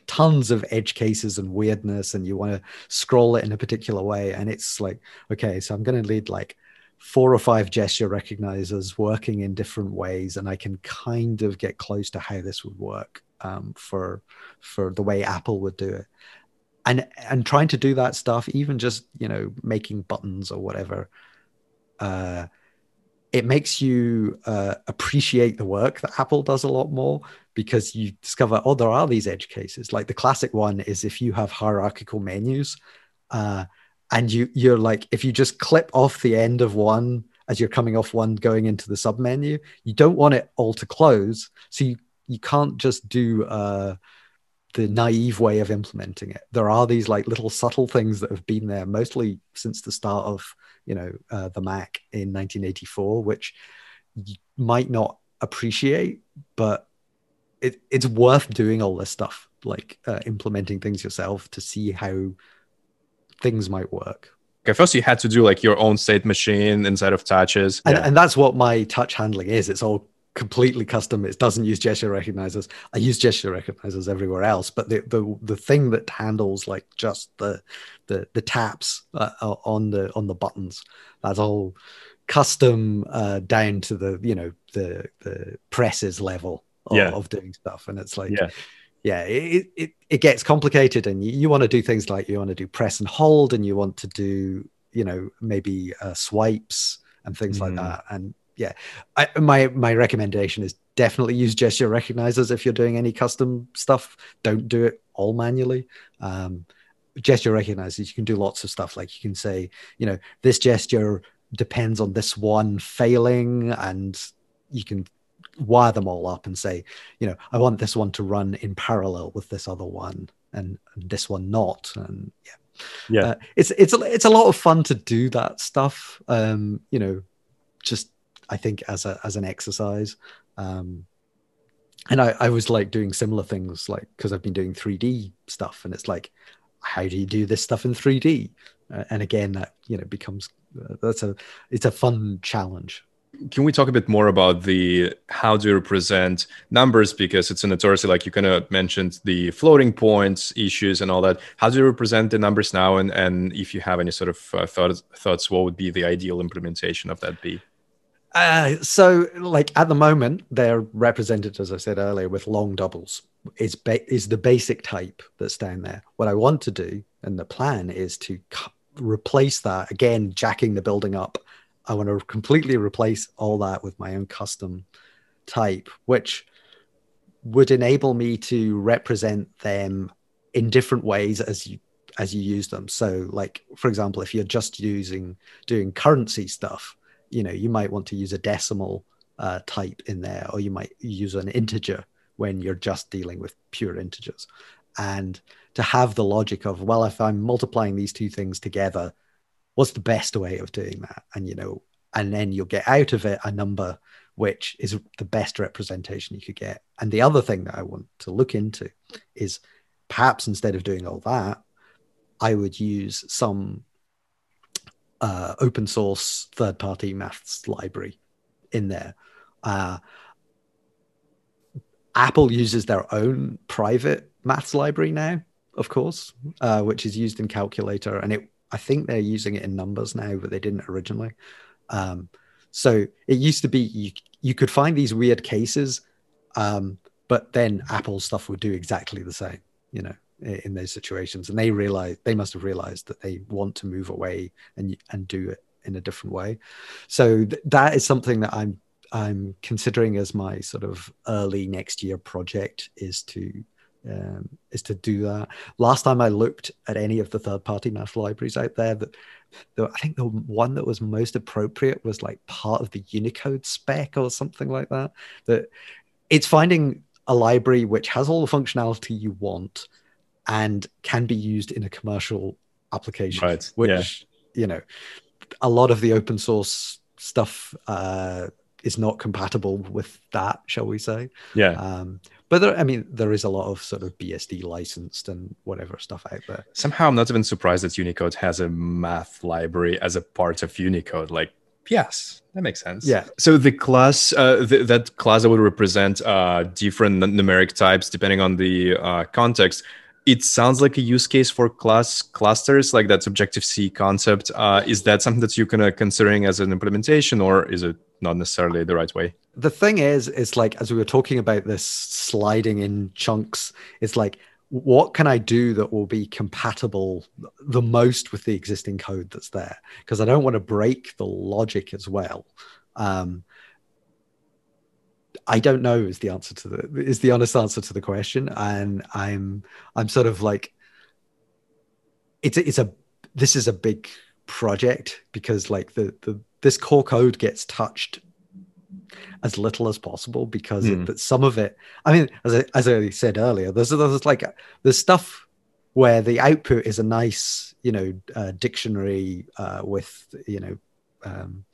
tons of edge cases and weirdness and you want to scroll it in a particular way and it's like okay so i'm going to lead like four or five gesture recognizers working in different ways and i can kind of get close to how this would work um, for for the way apple would do it. And and trying to do that stuff even just you know making buttons or whatever uh it makes you uh, appreciate the work that Apple does a lot more because you discover, oh, there are these edge cases. Like the classic one is if you have hierarchical menus, uh, and you you're like, if you just clip off the end of one as you're coming off one going into the sub menu, you don't want it all to close, so you you can't just do uh, the naive way of implementing it. There are these like little subtle things that have been there mostly since the start of you know uh, the Mac in 1984, which you might not appreciate, but it, it's worth doing all this stuff, like uh, implementing things yourself to see how things might work. Okay, first you had to do like your own state machine inside of touches, and, yeah. and that's what my touch handling is. It's all completely custom. It doesn't use gesture recognizers. I use gesture recognizers everywhere else, but the the, the thing that handles like just the the the taps uh, on the on the buttons, that's all custom uh, down to the you know the the presses level of, yeah. of doing stuff, and it's like. Yeah. Yeah, it, it, it gets complicated, and you, you want to do things like you want to do press and hold, and you want to do, you know, maybe uh, swipes and things mm. like that. And yeah, I, my my recommendation is definitely use gesture recognizers if you're doing any custom stuff. Don't do it all manually. Um, gesture recognizers, you can do lots of stuff. Like you can say, you know, this gesture depends on this one failing, and you can wire them all up and say, you know, I want this one to run in parallel with this other one, and, and this one not, and yeah. Yeah, uh, it's it's a, it's a lot of fun to do that stuff. Um, you know, just I think as a as an exercise. Um, and I, I was like doing similar things, like because I've been doing 3D stuff, and it's like, how do you do this stuff in 3D? Uh, and again, that you know becomes uh, that's a it's a fun challenge. Can we talk a bit more about the how do you represent numbers because it's notoriously like you kind of mentioned the floating points issues and all that. How do you represent the numbers now? And and if you have any sort of uh, thoughts, thoughts, what would be the ideal implementation of that be? Uh, so, like at the moment, they're represented, as I said earlier, with long doubles. Is ba- is the basic type that's down there. What I want to do, and the plan is to cu- replace that again, jacking the building up. I want to completely replace all that with my own custom type, which would enable me to represent them in different ways as you as you use them. So, like for example, if you're just using doing currency stuff, you know, you might want to use a decimal uh, type in there, or you might use an integer when you're just dealing with pure integers. And to have the logic of, well, if I'm multiplying these two things together, what's the best way of doing that? And you know, and then you'll get out of it a number which is the best representation you could get. And the other thing that I want to look into is perhaps instead of doing all that, I would use some uh, open source third party maths library in there. Uh, Apple uses their own private maths library now, of course, uh, which is used in Calculator, and it I think they're using it in numbers now, but they didn't originally. Um, so it used to be you you could find these weird cases, um, but then Apple stuff would do exactly the same, you know, in those situations, and they realize they must have realized that they want to move away and and do it in a different way. So th- that is something that I'm I'm considering as my sort of early next year project is to um, is to do that. Last time I looked at any of the third party math libraries out there, that the, I think the one that was most appropriate was like part of the Unicode spec or something like that. That it's finding a library which has all the functionality you want and can be used in a commercial application. Right. Which yeah. you know, a lot of the open source stuff uh, is not compatible with that, shall we say? Yeah. Um, but there, I mean, there is a lot of sort of BSD licensed and whatever stuff out there. Somehow, I'm not even surprised that Unicode has a math library as a part of Unicode. Like, yes, that makes sense. Yeah. So the class, uh, th- that class that would represent uh, different numeric types depending on the uh, context. It sounds like a use case for class clusters, like that Objective C concept. Uh, is that something that you're kind of considering as an implementation, or is it not necessarily the right way? the thing is, it's like as we were talking about this sliding in chunks, it's like what can I do that will be compatible the most with the existing code that's there? Because I don't want to break the logic as well. Um, I don't know is the answer to the is the honest answer to the question, and I'm I'm sort of like it's a, it's a this is a big project because like the the this core code gets touched as little as possible because mm. it, hmm. some of it i mean as I, as I said earlier there's, there's like there's stuff where the output is a nice you know uh, dictionary uh, with you know um,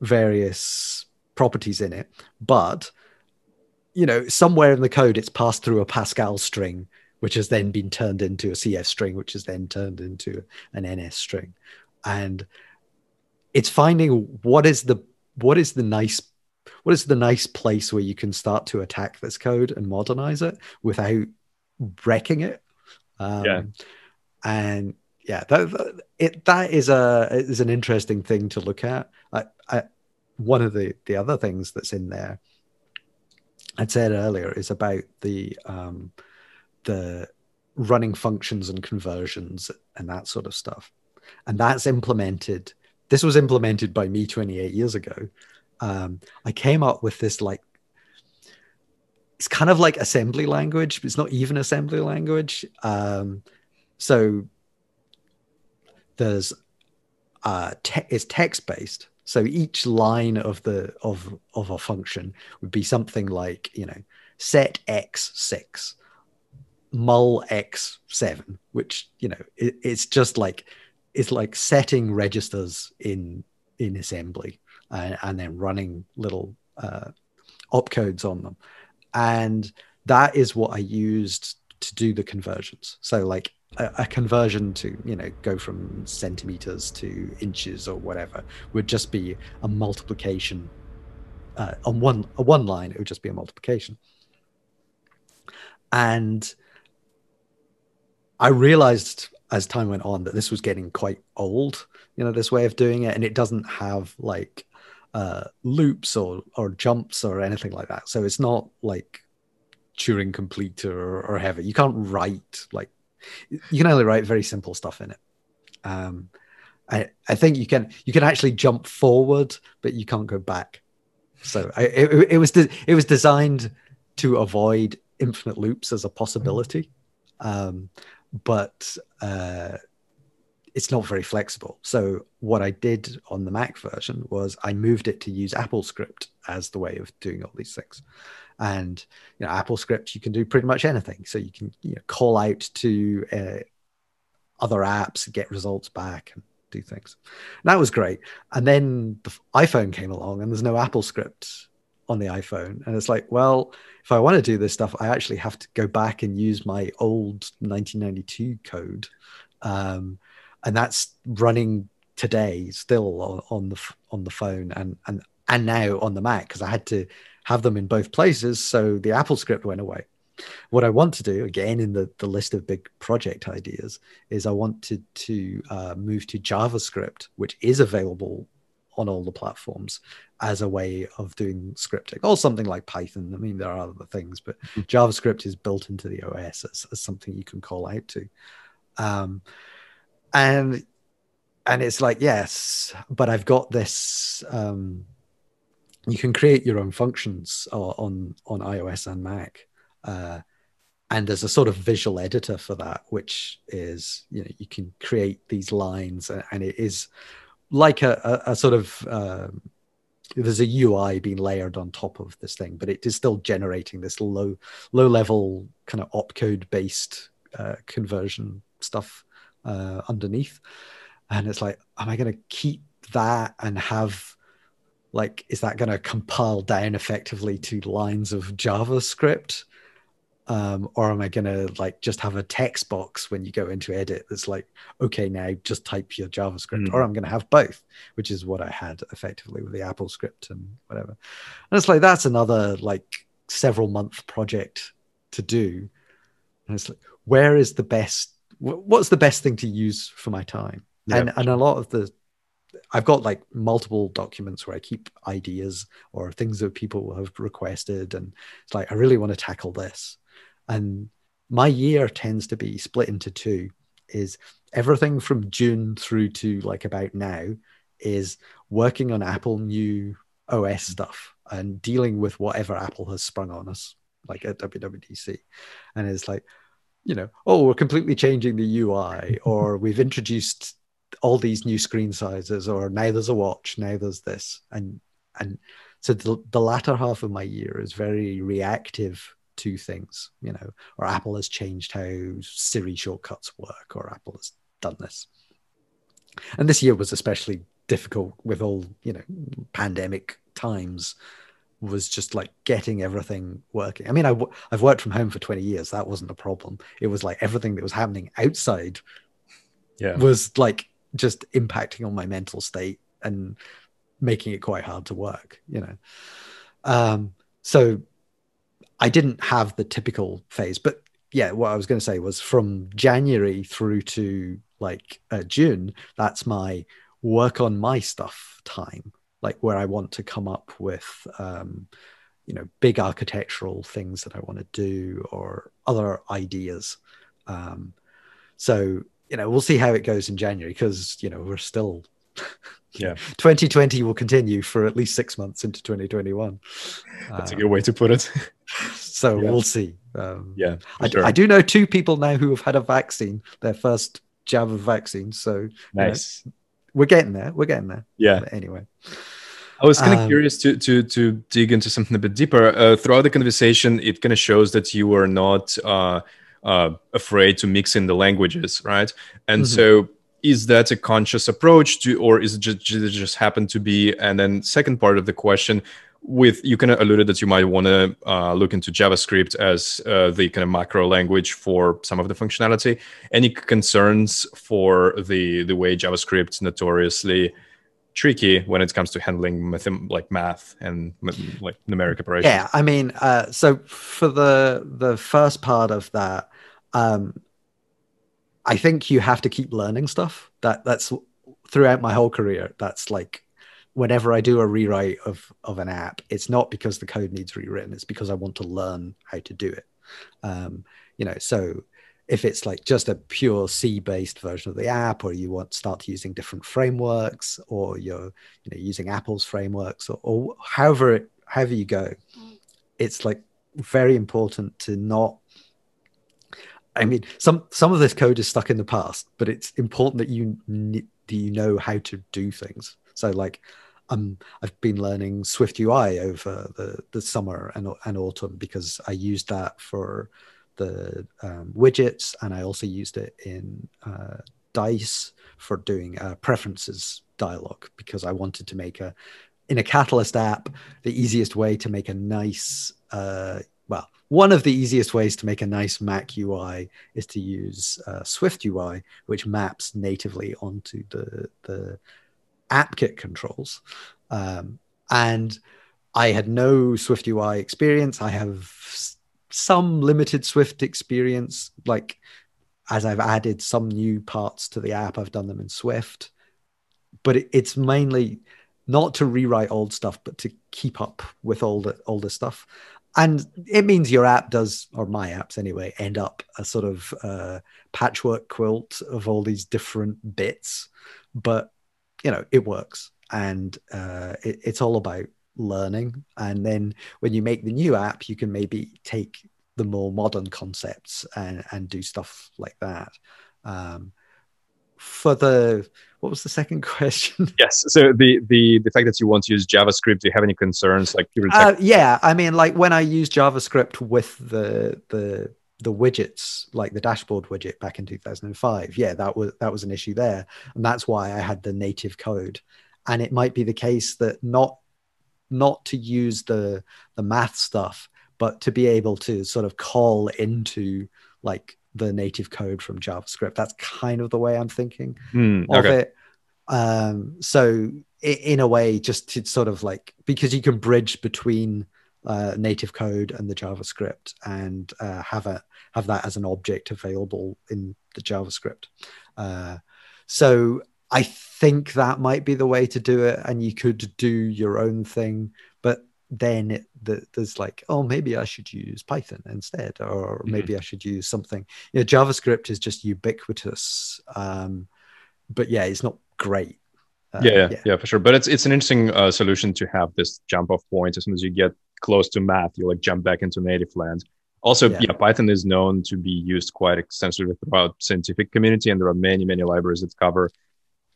various properties in it but you know somewhere in the code it's passed through a pascal string which has then been turned into a cf string which is then turned into an ns string. And it's finding what is the what is the nice what is the nice place where you can start to attack this code and modernize it without wrecking it. Um, yeah. and yeah that, that, it that is a is an interesting thing to look at. I, I, one of the the other things that's in there i'd said earlier is about the um the running functions and conversions and that sort of stuff and that's implemented this was implemented by me 28 years ago um, I came up with this like it's kind of like assembly language, but it's not even assembly language. Um, so there's uh, te- it's text based. So each line of the of of a function would be something like you know set x six, mul x seven, which you know it, it's just like it's like setting registers in in assembly and, and then running little uh, opcodes on them. And that is what I used to do the conversions. So like a, a, conversion to you know go from centimeters to inches or whatever would just be a multiplication uh, on one a one line. It would just be a multiplication. And I realized as time went on that this was getting quite old, you know, this way of doing it, and it doesn't have like uh, loops or or jumps or anything like that. So it's not like Turing complete or, or heavy. You can't write like you can only write very simple stuff in it. Um, I I think you can you can actually jump forward, but you can't go back. So I, it, it was de- it was designed to avoid infinite loops as a possibility. Um, but uh, it's not very flexible. So what I did on the Mac version was I moved it to use AppleScript as the way of doing all these things. And you know, AppleScript you can do pretty much anything. So you can you know, call out to uh, other apps, get results back, and do things. And that was great. And then the iPhone came along, and there's no AppleScript on the iPhone. And it's like, well, if I want to do this stuff, I actually have to go back and use my old 1992 code. Um, and that's running today still on, on the on the phone and and and now on the Mac because I had to have them in both places. So the Apple script went away. What I want to do, again, in the, the list of big project ideas, is I wanted to uh, move to JavaScript, which is available on all the platforms as a way of doing scripting, or something like Python. I mean, there are other things, but mm-hmm. JavaScript is built into the OS as, as something you can call out to. Um, and and it's like yes, but I've got this. Um, you can create your own functions on on iOS and Mac. Uh, and there's a sort of visual editor for that, which is you know you can create these lines, and it is like a, a, a sort of um, there's a UI being layered on top of this thing, but it is still generating this low low level kind of opcode based uh, conversion stuff uh, underneath, and it's like, am I going to keep that and have like is that going to compile down effectively to lines of javascript? Um, or am i going to like just have a text box when you go into edit that's like okay now just type your javascript mm. or i'm going to have both which is what i had effectively with the apple script and whatever. And it's like that's another like several month project to do. And it's like where is the best what's the best thing to use for my time? And and a lot of the I've got like multiple documents where I keep ideas or things that people have requested. And it's like, I really want to tackle this. And my year tends to be split into two is everything from June through to like about now is working on Apple new OS stuff and dealing with whatever Apple has sprung on us, like at WWDC. And it's like, you know, oh, we're completely changing the UI, or we've introduced all these new screen sizes or now there's a watch now there's this and and so the, the latter half of my year is very reactive to things you know or apple has changed how siri shortcuts work or apple has done this and this year was especially difficult with all you know pandemic times was just like getting everything working. I mean, i w- I've worked from home for 20 years. That wasn't a problem. It was like everything that was happening outside yeah. was like just impacting on my mental state and making it quite hard to work you know. Um, so i didn't have the typical phase but yeah what i was going to say was from january through to like uh, june that's my work on my stuff time like where i want to come up with um, you know big architectural things that i want to do or other ideas. Um, so you know, we'll see how it goes in January because you know we're still. yeah 2020 will continue for at least six months into 2021 that's a good way to put it so yeah. we'll see um, yeah I, sure. I, do know two people now who have had a vaccine their first jab of vaccine so nice you know, we're getting there we're getting there yeah but anyway I was kind of um, curious to to to dig into something a bit deeper. Uh, throughout the conversation, it kind of shows that you are not uh, uh, afraid to mix in the languages, right? And mm-hmm. so is that a conscious approach to, or is it just, just, just happen to be? And then second part of the question, with you kind of alluded that you might want to uh, look into JavaScript as uh, the kind of macro language for some of the functionality. Any concerns for the the way JavaScript notoriously tricky when it comes to handling math, like math and like numeric operations. Yeah, I mean, uh, so for the the first part of that, um, I think you have to keep learning stuff. That that's throughout my whole career. That's like whenever I do a rewrite of of an app, it's not because the code needs rewritten. It's because I want to learn how to do it. Um, you know, so if it's like just a pure C based version of the app, or you want to start using different frameworks, or you're you know using Apple's frameworks, or, or however however you go, it's like very important to not I mean, some some of this code is stuck in the past, but it's important that you that you know how to do things. So, like, um, I've been learning Swift UI over the the summer and and autumn because I used that for the um, widgets, and I also used it in uh, Dice for doing uh, preferences dialog because I wanted to make a in a Catalyst app the easiest way to make a nice uh, well one of the easiest ways to make a nice Mac UI is to use uh, Swift UI, which maps natively onto the the AppKit controls. Um, and I had no Swift UI experience. I have some limited Swift experience, like as I've added some new parts to the app, I've done them in Swift. But it, it's mainly not to rewrite old stuff, but to keep up with all the older stuff. And it means your app does, or my apps anyway, end up a sort of uh, patchwork quilt of all these different bits. But you know, it works, and uh, it, it's all about learning. And then when you make the new app, you can maybe take the more modern concepts and, and do stuff like that. Um, for the what was the second question? Yes, so the the the fact that you want to use JavaScript, do you have any concerns? Like, uh, yeah, I mean, like when I use JavaScript with the the the widgets, like the dashboard widget back in 2005, yeah, that was that was an issue there, and that's why I had the native code. And it might be the case that not not to use the the math stuff, but to be able to sort of call into like the native code from JavaScript. That's kind of the way I'm thinking mm, of it. Um, so in a way, just to sort of like because you can bridge between uh, native code and the JavaScript and uh, have a have that as an object available in the JavaScript. Uh, so I think that might be the way to do it, and you could do your own thing, but then it, the, there's like, oh, maybe I should use Python instead, or mm-hmm. maybe I should use something. You know, JavaScript is just ubiquitous, um, but yeah, it's not great. Uh, yeah, yeah, yeah, yeah, for sure. But it's it's an interesting uh, solution to have this jump off point. As soon as you get close to math, you like jump back into native land. Also, yeah. yeah. Python is known to be used quite extensively throughout scientific community, and there are many, many libraries that cover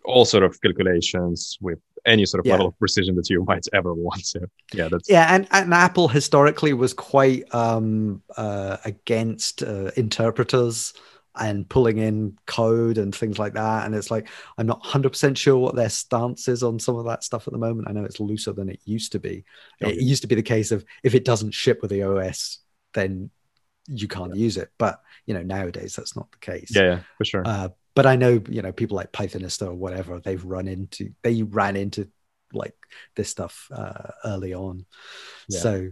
all sort of calculations with any sort of yeah. level of precision that you might ever want. to. yeah, that's yeah. And, and Apple historically was quite um, uh, against uh, interpreters and pulling in code and things like that. And it's like I'm not 100 percent sure what their stance is on some of that stuff at the moment. I know it's looser than it used to be. It used to be the case of if it doesn't ship with the OS, then you can't yeah. use it. But you know nowadays that's not the case. Yeah, yeah for sure. Uh, but I know you know people like Pythonista or whatever they've run into they ran into like this stuff uh, early on. Yeah. So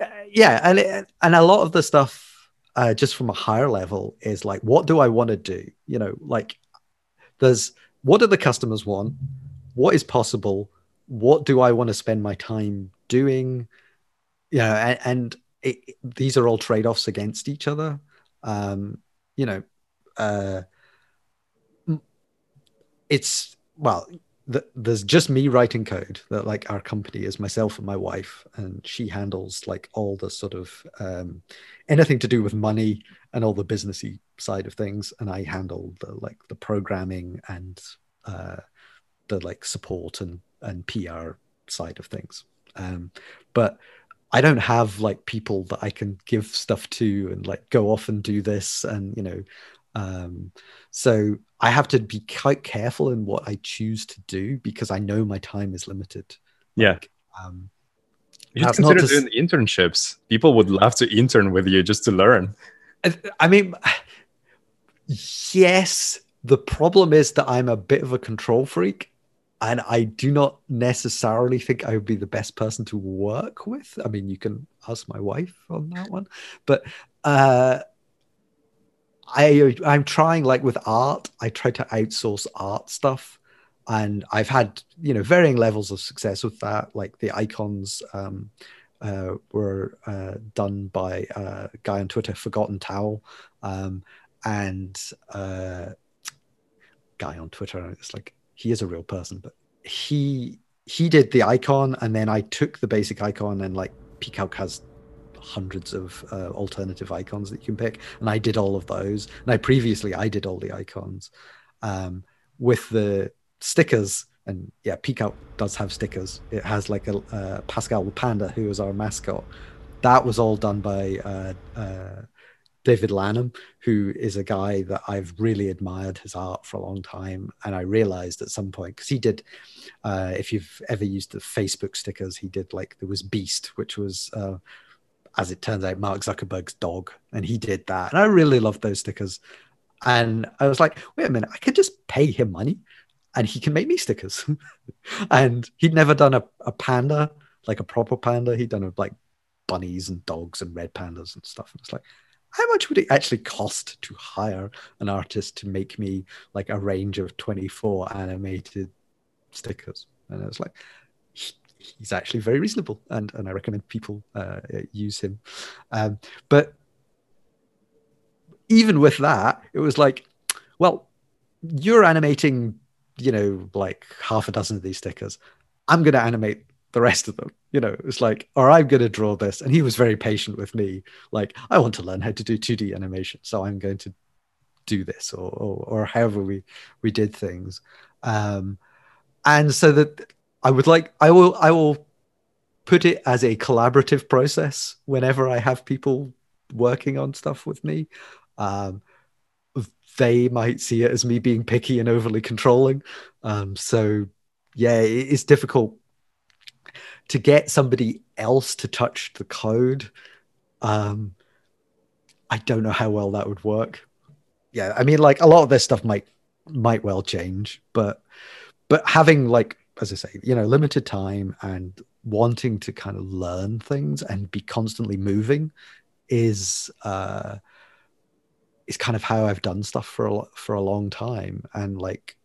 uh, yeah, and it, and a lot of the stuff uh, just from a higher level is like what do I want to do? You know, like there's what do the customers want? What is possible? What do I want to spend my time doing? You know, and, and it, these are all trade offs against each other. Um, you know, uh, it's well the, there's just me writing code that like our company is myself and my wife and she handles like all the sort of um, anything to do with money and all the businessy side of things. And i handle the like the programming and uh, the like support and and pr side of things. Um, but i don't have like people that i can give stuff to and like go off and do this and you know um, so I have to be quite careful in what I choose to do because I know my time is limited. Yeah. Like, um, you should consider doing internships. People would love to intern with you just to learn. I, I mean, yes. The problem is that I'm a bit of a control freak and I do not necessarily think I would be the best person to work with. I mean, you can ask my wife on that one, but uh, I I'm trying like with art. I try to outsource art stuff, and I've had you know varying levels of success with that. Like the icons um, uh, were uh, done by a guy on Twitter, Forgotten Towel, um, and uh, guy on Twitter. It's like he is a real person, but he he did the icon, and then I took the basic icon and like PCalc has hundreds of uh, alternative icons that you can pick, and I did all of those. And I previously I did all the icons um, with the stickers. And yeah, PCalc does have stickers. It has like a uh, Pascal panda, who is our mascot. That was all done by uh, uh David Lanham, who is a guy that I've really admired his art for a long time. And I realized at some point, because he did, uh, if you've ever used the Facebook stickers, he did like, there was Beast, which was, uh, as it turns out, Mark Zuckerberg's dog. And he did that. And I really loved those stickers. And I was like, wait a minute, I could just pay him money and he can make me stickers. and he'd never done a, a panda, like a proper panda. He'd done like bunnies and dogs and red pandas and stuff. And it's like, how much would it actually cost to hire an artist to make me like a range of 24 animated stickers? And I was like, he's actually very reasonable, and and I recommend people uh, use him. Um, but even with that, it was like, well, you're animating, you know, like half a dozen of these stickers. I'm going to animate the rest of them. You know, it was like, or I'm going to draw this. And he was very patient with me. Like, I want to learn how to do 2D animation. So I'm going to do this or, or, or however we, we did things. Um, and so that I would like, I will, I will put it as a collaborative process whenever I have people working on stuff with me. Um, they might see it as me being picky and overly controlling. Um, so yeah, it's difficult to get somebody else to touch the code, um, I don't know how well that would work. Yeah, I mean, like a lot of this stuff might might well change, but but having like as I say, you know, limited time and wanting to kind of learn things and be constantly moving is uh is kind of how I've done stuff for a for a long time. And like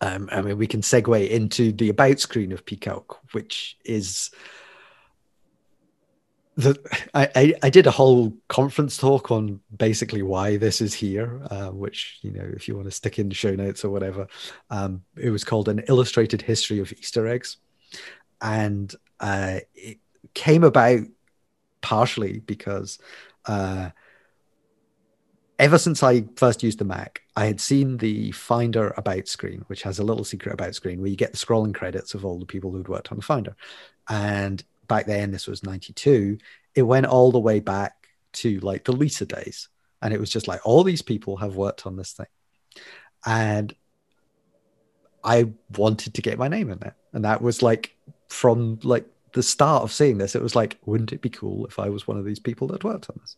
um, I mean, we can segue into the about screen of PCalc, which is the I, I, I did a whole conference talk on basically why this is here, uh, which you know if you want to stick in the show notes or whatever. Um, it was called an illustrated history of Easter eggs, and uh, it came about partially because uh, ever since I first used the Mac, I had seen the Finder About screen, which has a little secret About screen where you get the scrolling credits of all the people who'd worked on the Finder. And back then, this was 92, it went all the way back to like the Lisa days. And it was just like, all these people have worked on this thing. And I wanted to get my name in there. And that was like from like the start of seeing this, it was like, wouldn't it be cool if I was one of these people that worked on this?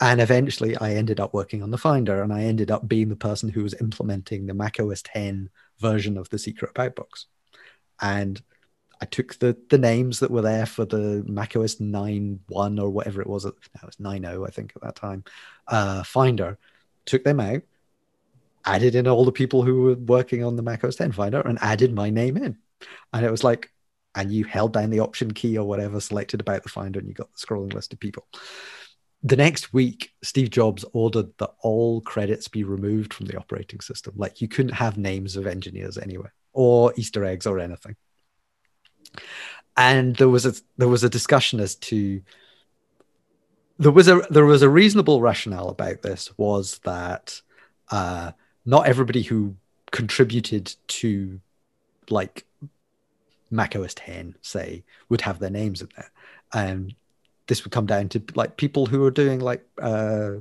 And eventually I ended up working on the Finder and I ended up being the person who was implementing the Mac OS 10 version of the secret about box. And I took the the names that were there for the Mac OS 9.1 or whatever it was. Now was 9.0, I think, at that time. Uh, Finder, took them out, added in all the people who were working on the Mac OS 10 Finder, and added my name in. And it was like, and you held down the option key or whatever, selected about the Finder, and you got the scrolling list of people the next week, Steve Jobs ordered that all credits be removed from the operating system. Like you couldn't have names of engineers anywhere or Easter eggs or anything. And there was a there was a discussion as to there was a there was a reasonable rationale about this was that uh, not everybody who contributed to like Mac OS 10, say, would have their names in there. And this would come down to like people who are doing like uh,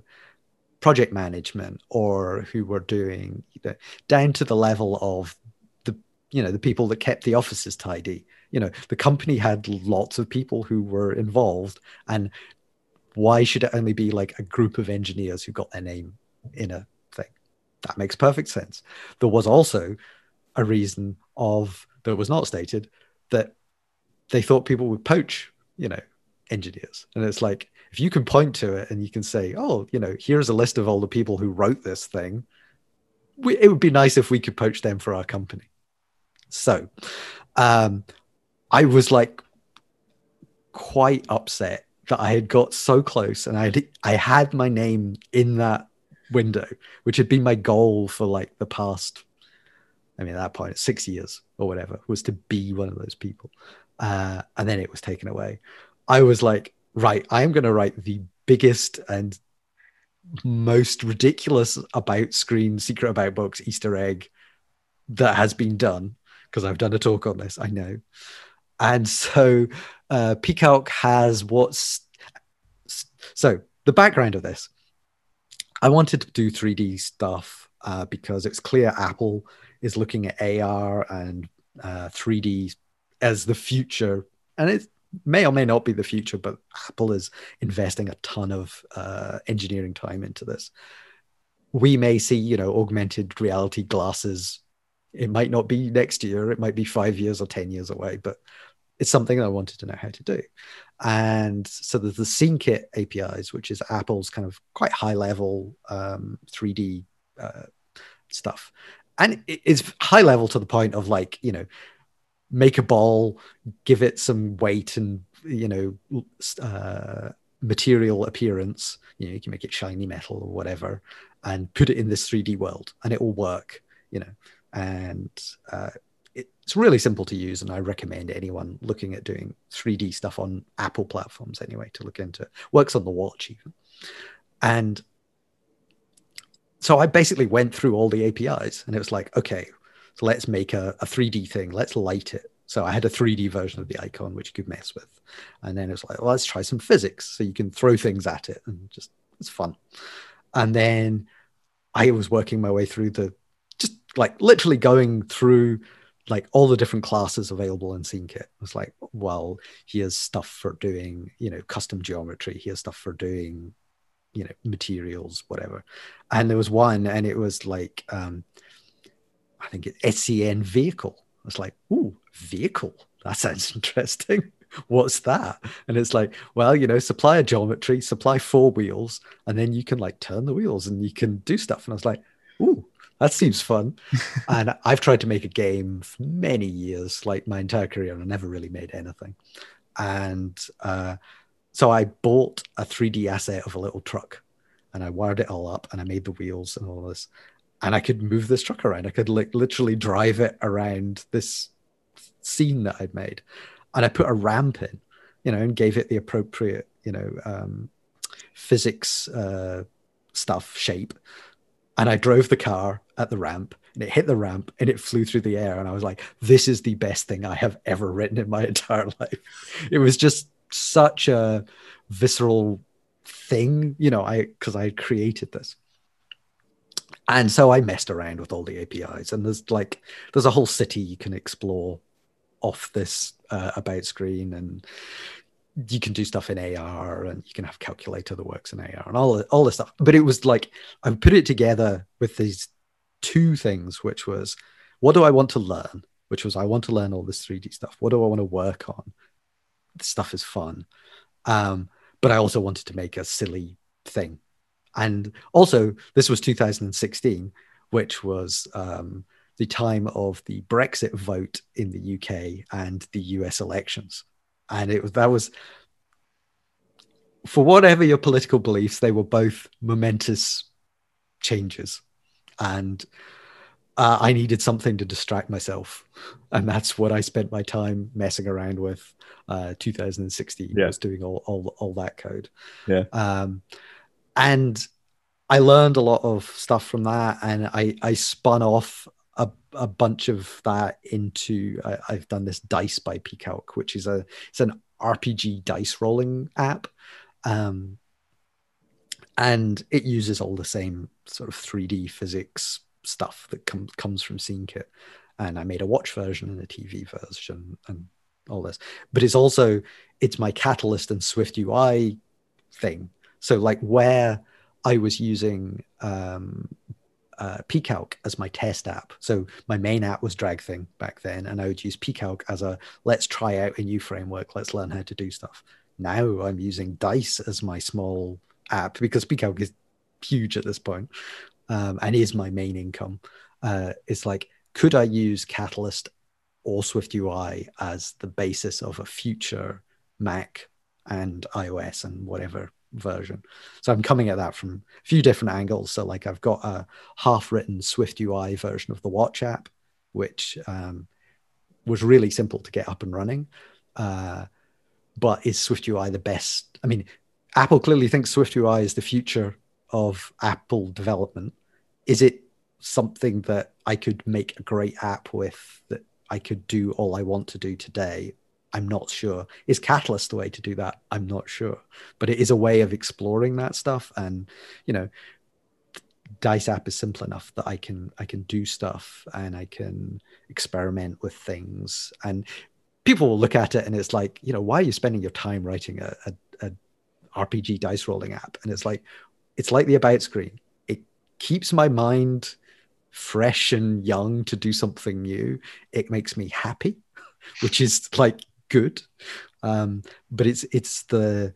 project management or who were doing you know, down to the level of the you know the people that kept the offices tidy you know the company had lots of people who were involved and why should it only be like a group of engineers who got their name in a thing that makes perfect sense there was also a reason of that was not stated that they thought people would poach you know engineers. And it's like, if you can point to it and you can say, oh, you know, here's a list of all the people who wrote this thing, we, it would be nice if we could poach them for our company. So um, I was like quite upset that I had got so close and I had, I had my name in that window, which had been my goal for like the past, I mean, at that point, six years or whatever, was to be one of those people. Uh, and then it was taken away. I was like, right, I am going to write the biggest and most ridiculous about screen secret about box Easter egg that has been done because I've done a talk on this. I know, and so uh, PCalc has what's so the background of this. I wanted to do 3D stuff uh, because it's clear Apple is looking at AR and uh, 3D as the future, and it may or may not be the future, but Apple is investing a ton of uh, engineering time into this. We may see, you know, augmented reality glasses. It might not be next year. It might be five years or ten years away, but it's something I wanted to know how to do. And so there's the SceneKit APIs, which is Apple's kind of quite high level um, 3D uh, stuff. And it's high level to the point of like, you know, make a ball, give it some weight and you know uh, material appearance. You know, you can make it shiny metal or whatever, and put it in this 3D world, and it will work. You know, and uh, it's really simple to use, and I recommend anyone looking at doing 3D stuff on Apple platforms anyway to look into. It. Works on the watch even, and so I basically went through all the APIs, and it was like, okay, so let's make a, a 3D thing. Let's light it. So I had a 3D version of the icon which you could mess with. And then it's like, well, let's try some physics. So you can throw things at it and just it's fun. And then I was working my way through the just like literally going through like all the different classes available in SceneKit. It was like, well, here's stuff for doing, you know, custom geometry. Here's stuff for doing, you know, materials, whatever. And there was one, and it was like, um, I think it's SCN vehicle. I was like, ooh, vehicle. That sounds interesting. What's that? And it's like, well, you know, supply a geometry, supply four wheels, and then you can like turn the wheels and you can do stuff. And I was like, ooh, that seems fun. and I've tried to make a game for many years, like my entire career, and I never really made anything. And uh, so I bought a 3D asset of a little truck and I wired it all up and I made the wheels and all this and I could move this truck around. I could like literally drive it around this scene that I'd made, and I put a ramp in, you know, and gave it the appropriate, you know, um, physics uh, stuff shape, and I drove the car at the ramp, and it hit the ramp, and it flew through the air, and I was like, "This is the best thing I have ever written in my entire life." It was just such a visceral thing, you know, I because I created this and so I messed around with all the APIs, and there's like there's a whole city you can explore off this uh, about screen, and you can do stuff in AR, and you can have calculator that works in AR, and all all this stuff. But it was like I put it together with these two things, which was what do I want to learn, which was I want to learn all this 3D stuff. What do I want to work on? This stuff is fun, um, but I also wanted to make a silly thing and also, this was 2016, which was um, the time of the Brexit vote in the UK and the US elections. And it was that was for whatever your political beliefs, they were both momentous changes. And uh, I needed something to distract myself. And that's what I spent my time messing around with. Uh, 2016 yeah. was doing all, all, all that code. Yeah. Um, and I learned a lot of stuff from that, and I I spun off a, bunch of that into I, have done this Dice by PCalc, which is a it's an RPG dice rolling app, um, and it uses all the same sort of 3D physics stuff that com- comes from SceneKit. And I made a watch version and a TV version and all this, but it's also it's my Catalyst and Swift UI thing. So like where I was using um, uh, PCalc as my test app. So my main app was DragThing back then, and I would use PCalc as a let's try out a new framework, let's learn how to do stuff. Now I'm using Dice as my small app because PCalc is huge at this point, um, and is my main income. Uh, it's like, could I use Catalyst or Swift UI as the basis of a future Mac and iOS and whatever version. So I'm coming at that from a few different angles. So like I've got a half-written Swift UI version of the Watch app, which um, was really simple to get up and running. Uh, but is Swift UI the best? I mean, Apple clearly thinks Swift UI is the future of Apple development. Is it something that I could make a great app with that I could do all I want to do today? I'm not sure. Is Catalyst the way to do that? I'm not sure. But it is a way of exploring that stuff. And, you know, Dice app is simple enough that I can I can do stuff and I can experiment with things. And people will look at it and it's like, you know, why are you spending your time writing a, a, a RPG dice rolling app? And it's like, it's like the about screen. It keeps my mind fresh and young to do something new. It makes me happy, which is like good. Um, but it's it's the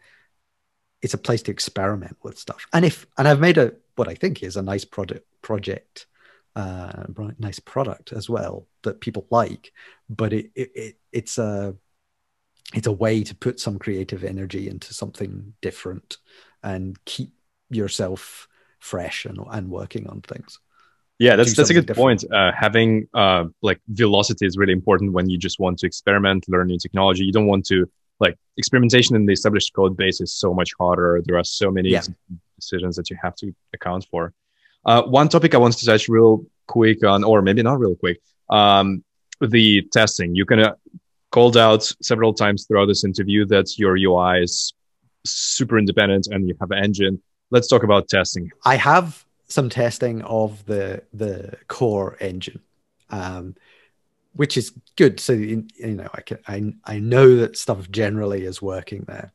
it's a place to experiment with stuff. And if and I've made a what I think is a nice product project, uh, nice product as well that people like. But it, it, it it's a it's a way to put some creative energy into something different and keep yourself fresh and, and working on things yeah that's that's a good different. point uh, having uh, like velocity is really important when you just want to experiment learn new technology you don't want to like experimentation in the established code base is so much harder there are so many yeah. decisions that you have to account for uh, one topic i wanted to touch real quick on or maybe not real quick um, the testing you kind of called out several times throughout this interview that your ui is super independent and you have an engine let's talk about testing. I have some testing of the the core engine, um, which is good. So you, know, I can I I know that stuff generally is working there.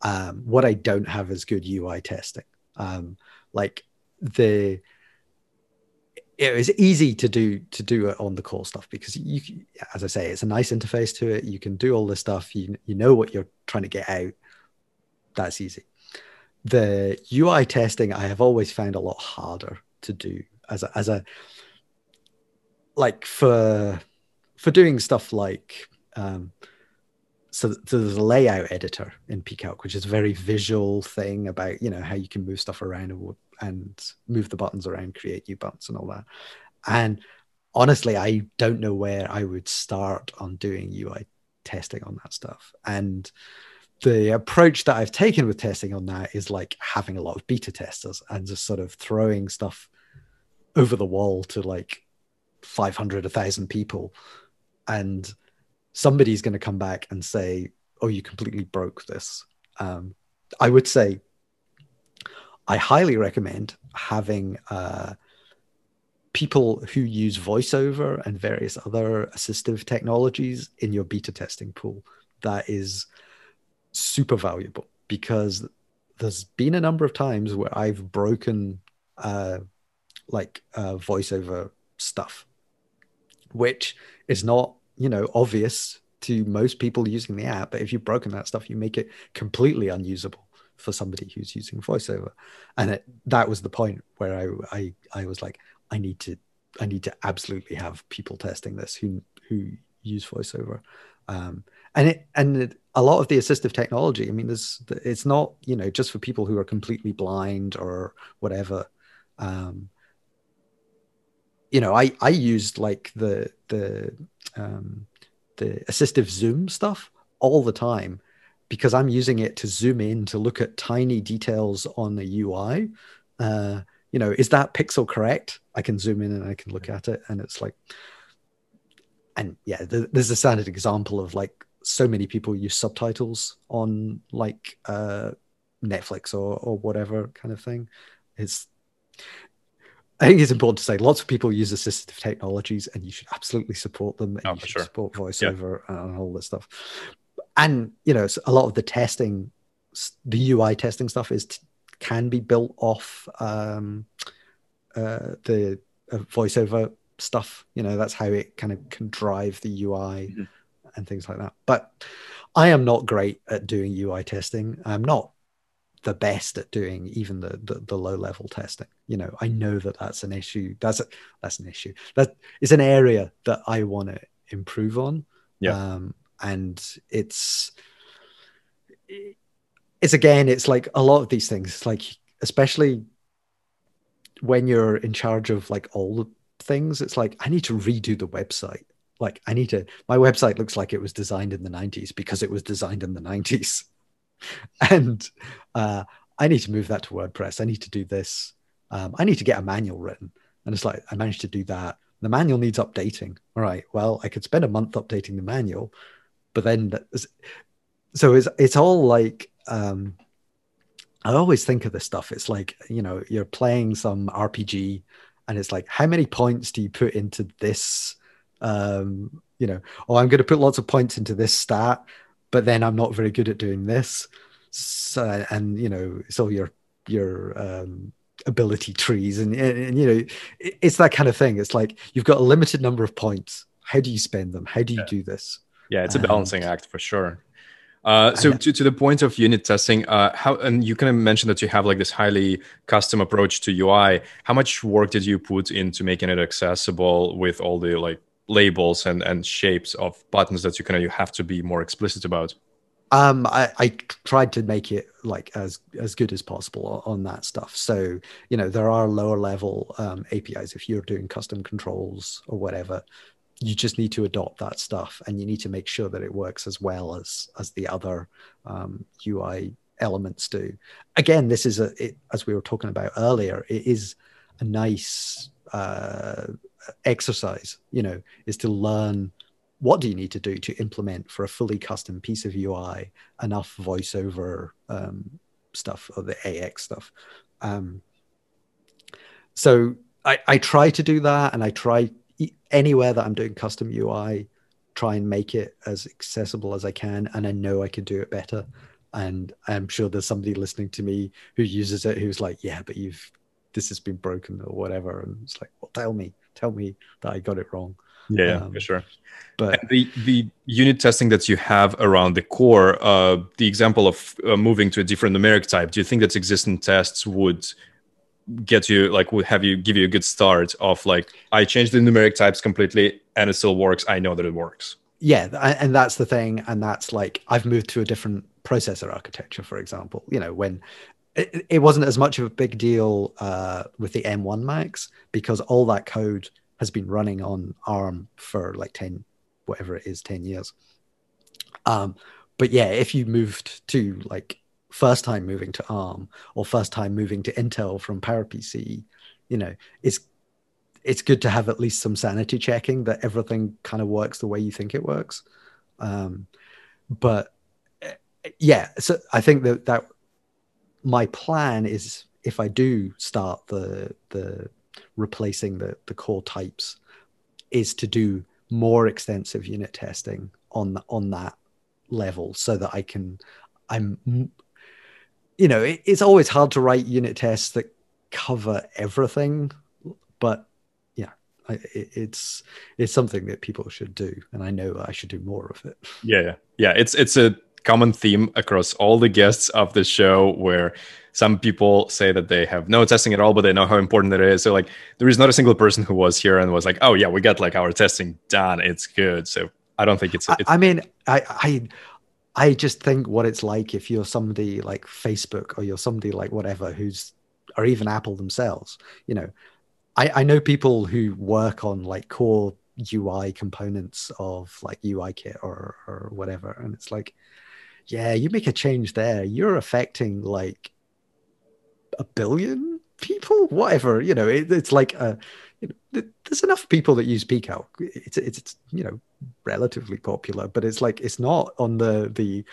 Um, what I don't have is good UI testing. Um, like the it was easy to do to do it on the core stuff because you as i say it's a nice interface to it you can do all this stuff you you know what you're trying to get out that's easy the UI testing I have always found a lot harder to do as a, as a like for for doing stuff like um, so, so there's a layout editor in pcalc which is a very visual thing about you know how you can move stuff around and, and move the buttons around create new buttons and all that. And honestly i don't know where i would start on doing ui testing on that stuff. And the approach that I've taken with testing on that is like having a lot of beta testers and just sort of throwing stuff over the wall to like 500, 1,000 people. And somebody's going to come back and say, oh, you completely broke this. Um, I would say I highly recommend having uh, people who use voiceover and various other assistive technologies in your beta testing pool. That is super valuable because there's been a number of times where I've broken uh, like uh, voiceover stuff, which is not you know obvious to most people using the app. But if you've broken that stuff, you make it completely unusable for somebody who's using voiceover, and it, that was the point where I, I I was like, I need to I need to absolutely have people testing this who who use voiceover. Um, and it and it, a lot of the assistive technology i mean there's it's not you know just for people who are completely blind or whatever. Um you know i i used like the the um the assistive zoom stuff all the time because i'm using it to zoom in to look at tiny details on the ui uh you know is that pixel correct? I can zoom in and i can look at it and it's like and yeah there's a standard example of like so many people use subtitles on like uh, Netflix or or whatever kind of thing. It's I think it's important to say lots of people use assistive technologies, and you should absolutely support them. And oh, you should sure. support voiceover yeah. and all this stuff. And you know, a lot of the testing, the UI testing stuff is can be built off um, uh, the uh, voiceover stuff. You know, that's how it kind of can drive the UI. Mm-hmm and things like that. But I am not great at doing UI testing. I'm not the best at doing even the, the, the low level testing. You know, I know that that's an issue. That's a, that's an issue. That is an area that I want to improve on. Yeah. Um, and it's it's again, it's like a lot of these things. like especially when you're in charge of like all the things, it's like I need to redo the website like I need to. My website looks like it was designed in the '90s because it was designed in the '90s, and uh, I need to move that to WordPress. I need to do this. Um, I need to get a manual written, and it's like I managed to do that. The manual needs updating. All right. Well, I could spend a month updating the manual, but then so it's it's all like um, I always think of this stuff. It's like you know you're playing some RPG, and it's like how many points do you put into this? Um, you know, oh, I'm going to put lots of points into this stat, but then I'm not very good at doing this. So, and you know, so your your um, ability trees, and, and, and you know, it, it's that kind of thing. It's like you've got a limited number of points. How do you spend them? How do you yeah. do this? Yeah, it's a balancing and, act for sure. Uh, so to, to the point of unit testing, uh, how and you kind of mentioned that you have like this highly custom approach to UI. How much work did you put into making it accessible with all the like labels and and shapes of buttons that you kind of you have to be more explicit about? Um, I, I tried to make it like as as good as possible on that stuff. So you know there are lower level um, APIs if you're doing custom controls or whatever you just need to adopt that stuff and you need to make sure that it works as well as as the other um, ui elements do again this is a it, as we were talking about earlier it is a nice uh, exercise you know is to learn what do you need to do to implement for a fully custom piece of ui enough voiceover um, stuff or the ax stuff um, so I, I try to do that and i try anywhere that I'm doing custom UI, try and make it as accessible as I can. And I know I can do it better. And I'm sure there's somebody listening to me who uses it who's like, yeah, but you've, this has been broken or whatever. And it's like, tell me, tell me that I got it wrong. Yeah, um, for sure. But and the the unit testing that you have around the core, uh, the example of uh, moving to a different numeric type, do you think that existing tests would get you like would have you give you a good start of like i changed the numeric types completely and it still works i know that it works yeah and that's the thing and that's like i've moved to a different processor architecture for example you know when it, it wasn't as much of a big deal uh, with the m1 max because all that code has been running on arm for like 10 whatever it is 10 years um, but yeah if you moved to like first time moving to ARM or first time moving to Intel from PowerPC, you know, it's it's good to have at least some sanity checking that everything kind of works the way you think it works. Um, but yeah, so I think that that my plan is if I do start the the replacing the the core types, is to do more extensive unit testing on on that level so that I can I'm you know, it, it's always hard to write unit tests that cover everything, but yeah, it, it's it's something that people should do, and I know I should do more of it. Yeah, yeah, yeah. It's it's a common theme across all the guests of the show where some people say that they have no testing at all but they know how important it is. So like there is not a single person who was here and was like oh yeah we got like our testing done. It's good. So i don't think it's, it's I, I mean i i I just think what it's like if you're somebody like Facebook or you're somebody like whatever who's or even Apple themselves. You know, I, I know people who work on like core UI components of like UIKit or or whatever, and it's like, yeah, you make a change there, you're affecting like a billion people, whatever. You know, it, it's like a you know, there's enough people that use pcalc it's, it's it's you know relatively popular but it's like it's not on the the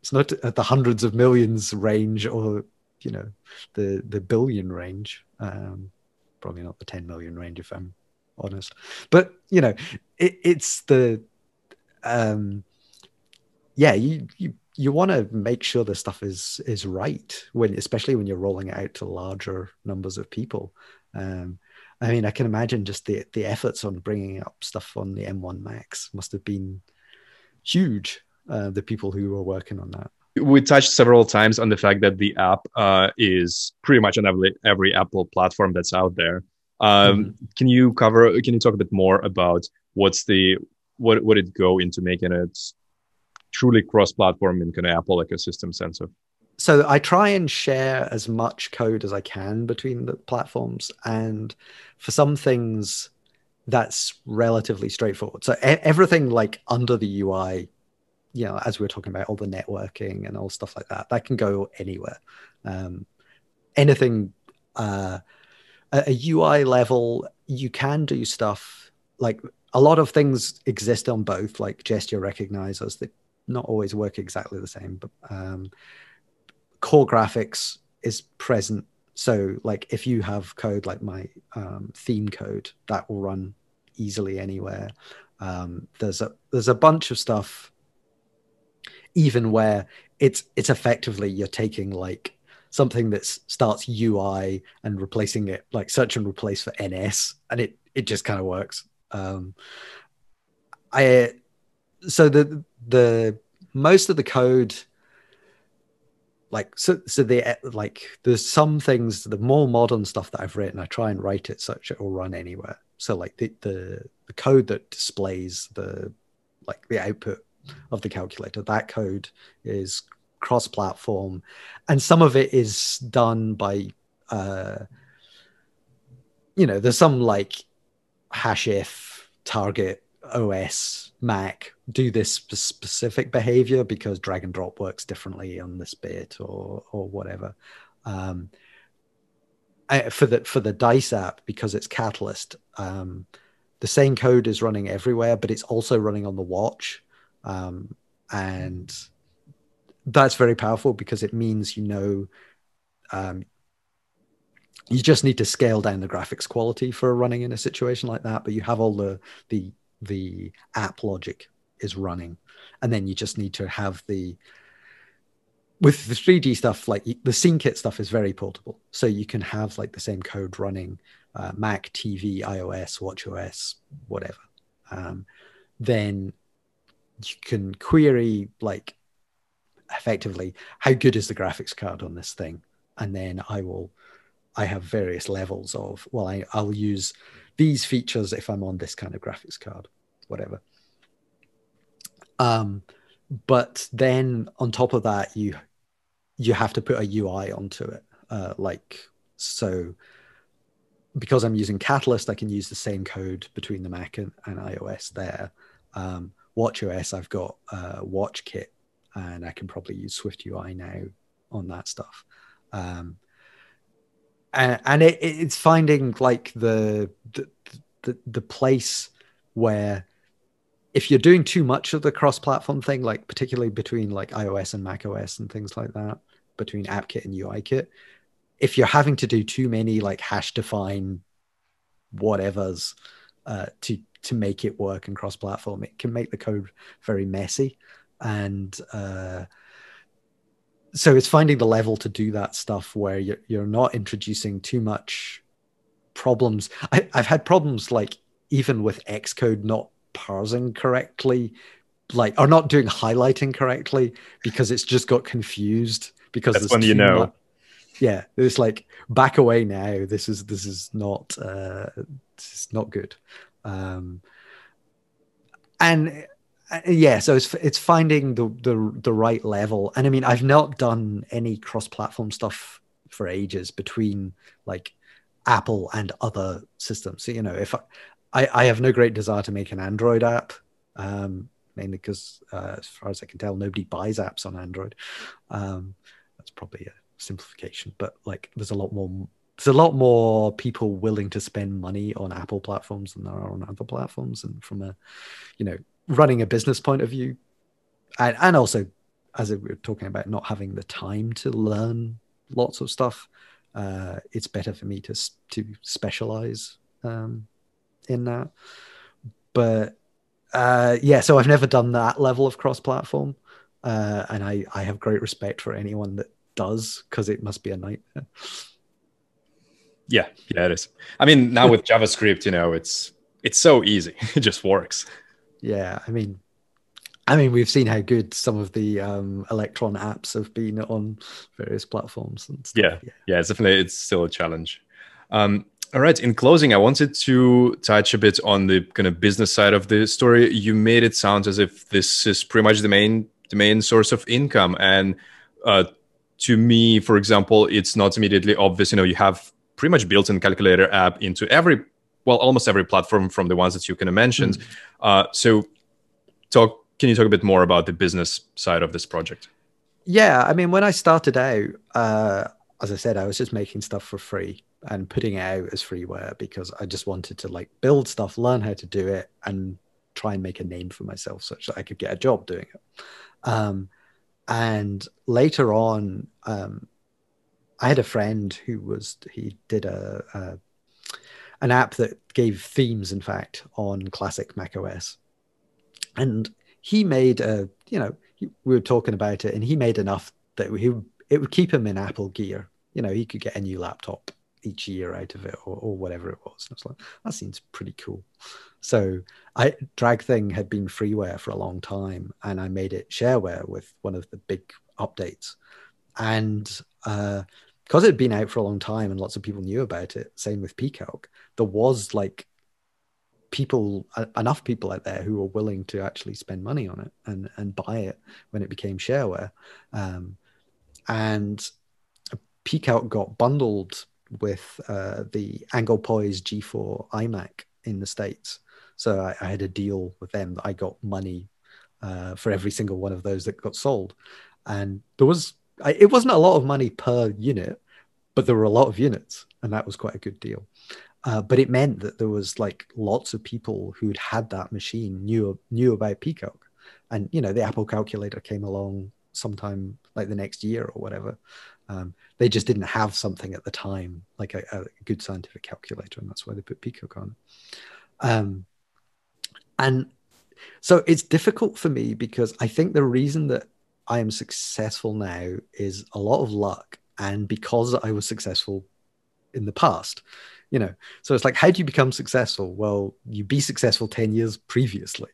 it's not at the hundreds of millions range or you know the the billion range. Um probably not the 10 million range if i'm honest. But you know it, it's the um yeah you you you want to make sure the stuff is is right when especially when you're rolling it out to larger numbers of people um I mean, I can imagine just the the efforts on bringing up stuff on the M1 Max must have been huge. Uh, the people who were working on that. We touched several times on the fact that the app uh, is pretty much on every every Apple platform that's out there. Um, mm-hmm. Can you cover? Can you talk a bit more about what's the what would it go into making it truly cross-platform in kind of Apple ecosystem sense of? so I try and share as much code as I can between the platforms. And for some things, that's relatively straightforward. So everything like under the UI, you know, as we were talking about all the networking and all stuff like that, that can go anywhere. Um, anything uh, a UI level, you can do stuff like a lot of things exist on both, like gesture recognizers that not always work exactly the same, but um, core graphics is present. So, like, if you have code like my um, theme code, that will run easily anywhere. Um, there's a there's a bunch of stuff, even where it's it's effectively you're taking like something that starts UI and replacing it like search and replace for NS, and it it just kind of works. Um, I so the the most of the code like so so the like there's some things the more modern stuff that i've written i try and write it such it will run anywhere. So like the the, the code that displays the like the output of the calculator that code is cross platform and some of it is done by uh you know there's some like hash if target os mac do this specific behavior because drag and drop works differently on this bit or or whatever. Um I, for the for the dice app because it's catalyst um the same code is running everywhere but it's also running on the watch. Um and that's very powerful because it means you know um, you just need to scale down the graphics quality for running in a situation like that but you have all the the the app logic is running. And then you just need to have the with the 3d stuff like the scene kit stuff is very portable. So you can have like the same code running uh, mac tv ios watchOS whatever. Um, then you can query like effectively how good is the graphics card on this thing? And then i will i have various levels of well I, i'll use these features if i'm on this kind of graphics card whatever. Um but then on top of that you you have to put a ui onto it. Uh, like so because i'm using catalyst i can use the same code between the mac and, and ios there. Um, watch os i've got uh, WatchKit and I can probably use Swift UI now on that stuff. Um, and, it, it's finding like the, the the the place where if you're doing too much of the cross-platform thing, like particularly between like iOS and Mac OS and things like that, between AppKit and UIKit, if you're having to do too many like hash define whatevers uh, to to make it work and cross-platform, it can make the code very messy. And uh, so it's finding the level to do that stuff where you're, you're not introducing too much problems. I, i've had problems like even with xcode not parsing correctly like or not doing highlighting correctly because it's just got confused because that's when you know. much, yeah it's like back away now. This is this is not uh this is not good. Um and yeah so it's it's finding the, the the right level. And i mean i've not done any cross-platform stuff for ages between like apple and other systems. So, you know if I, I, I have no great desire to make an android app um mainly because uh, as far as i can tell nobody buys apps on android. Um that's probably a simplification but like there's a lot more there's a lot more people willing to spend money on apple platforms than there are on other platforms. And from a you know running a business point of view, and, and also as we were talking about not having the time to learn lots of stuff, uh, it's better for me to to specialize um, in that. But uh, yeah, so I've never done that level of cross-platform, uh, and I I have great respect for anyone that does because it must be a nightmare. Yeah, yeah, it is. I mean, now with JavaScript, you know, it's it's so easy; it just works yeah i mean i mean we've seen how good some of the um, electron apps have been on various platforms and stuff. yeah. Yeah, yeah it's definitely it's still a challenge. Um, all right in closing i wanted to touch a bit on the kind of business side of the story. You made it sound as if this is pretty much the main the main source of income. And uh, to me for example it's not immediately obvious. You know you have pretty much built-in calculator app into every well, almost every platform from the ones that you kind of mentioned. Mm. Uh, so, talk. Can you talk a bit more about the business side of this project? Yeah, I mean, when I started out, uh, as I said, I was just making stuff for free and putting it out as freeware because I just wanted to like build stuff, learn how to do it, and try and make a name for myself such that I could get a job doing it. Um, and later on, um, I had a friend who was he did a, a an app that gave themes, in fact, on classic Mac OS, and he made a you know we were talking about it, and he made enough that he it would keep him in Apple gear. You know, he could get a new laptop each year out of it, or, or whatever it was. And I was like, that seems pretty cool. So I DragThing had been freeware for a long time, and I made it shareware with one of the big updates. And uh, because it had been out for a long time and lots of people knew about it, same with pCalc, there was like people enough people out there who were willing to actually spend money on it and and buy it when it became shareware. Um, and pCalc got bundled with uh, the Anglepoise G4 iMac in the States. So I, I, had a deal with them that I got money uh, for every single one of those that got sold. And there was, I, it wasn't a lot of money per unit, but there were a lot of units. And that was quite a good deal. Uh, but it meant that there was like lots of people who'd had that machine knew knew about PCalc, and you know the Apple calculator came along sometime like the next year or whatever, um, they just didn't have something at the time, like a, a, good scientific calculator, and that's why they put PCalc on. Um, and so it's difficult for me because I think the reason that I am successful now is a lot of luck, and because I was successful in the past. You know, so it's like, how do you become successful? Well, you be successful 10 years previously.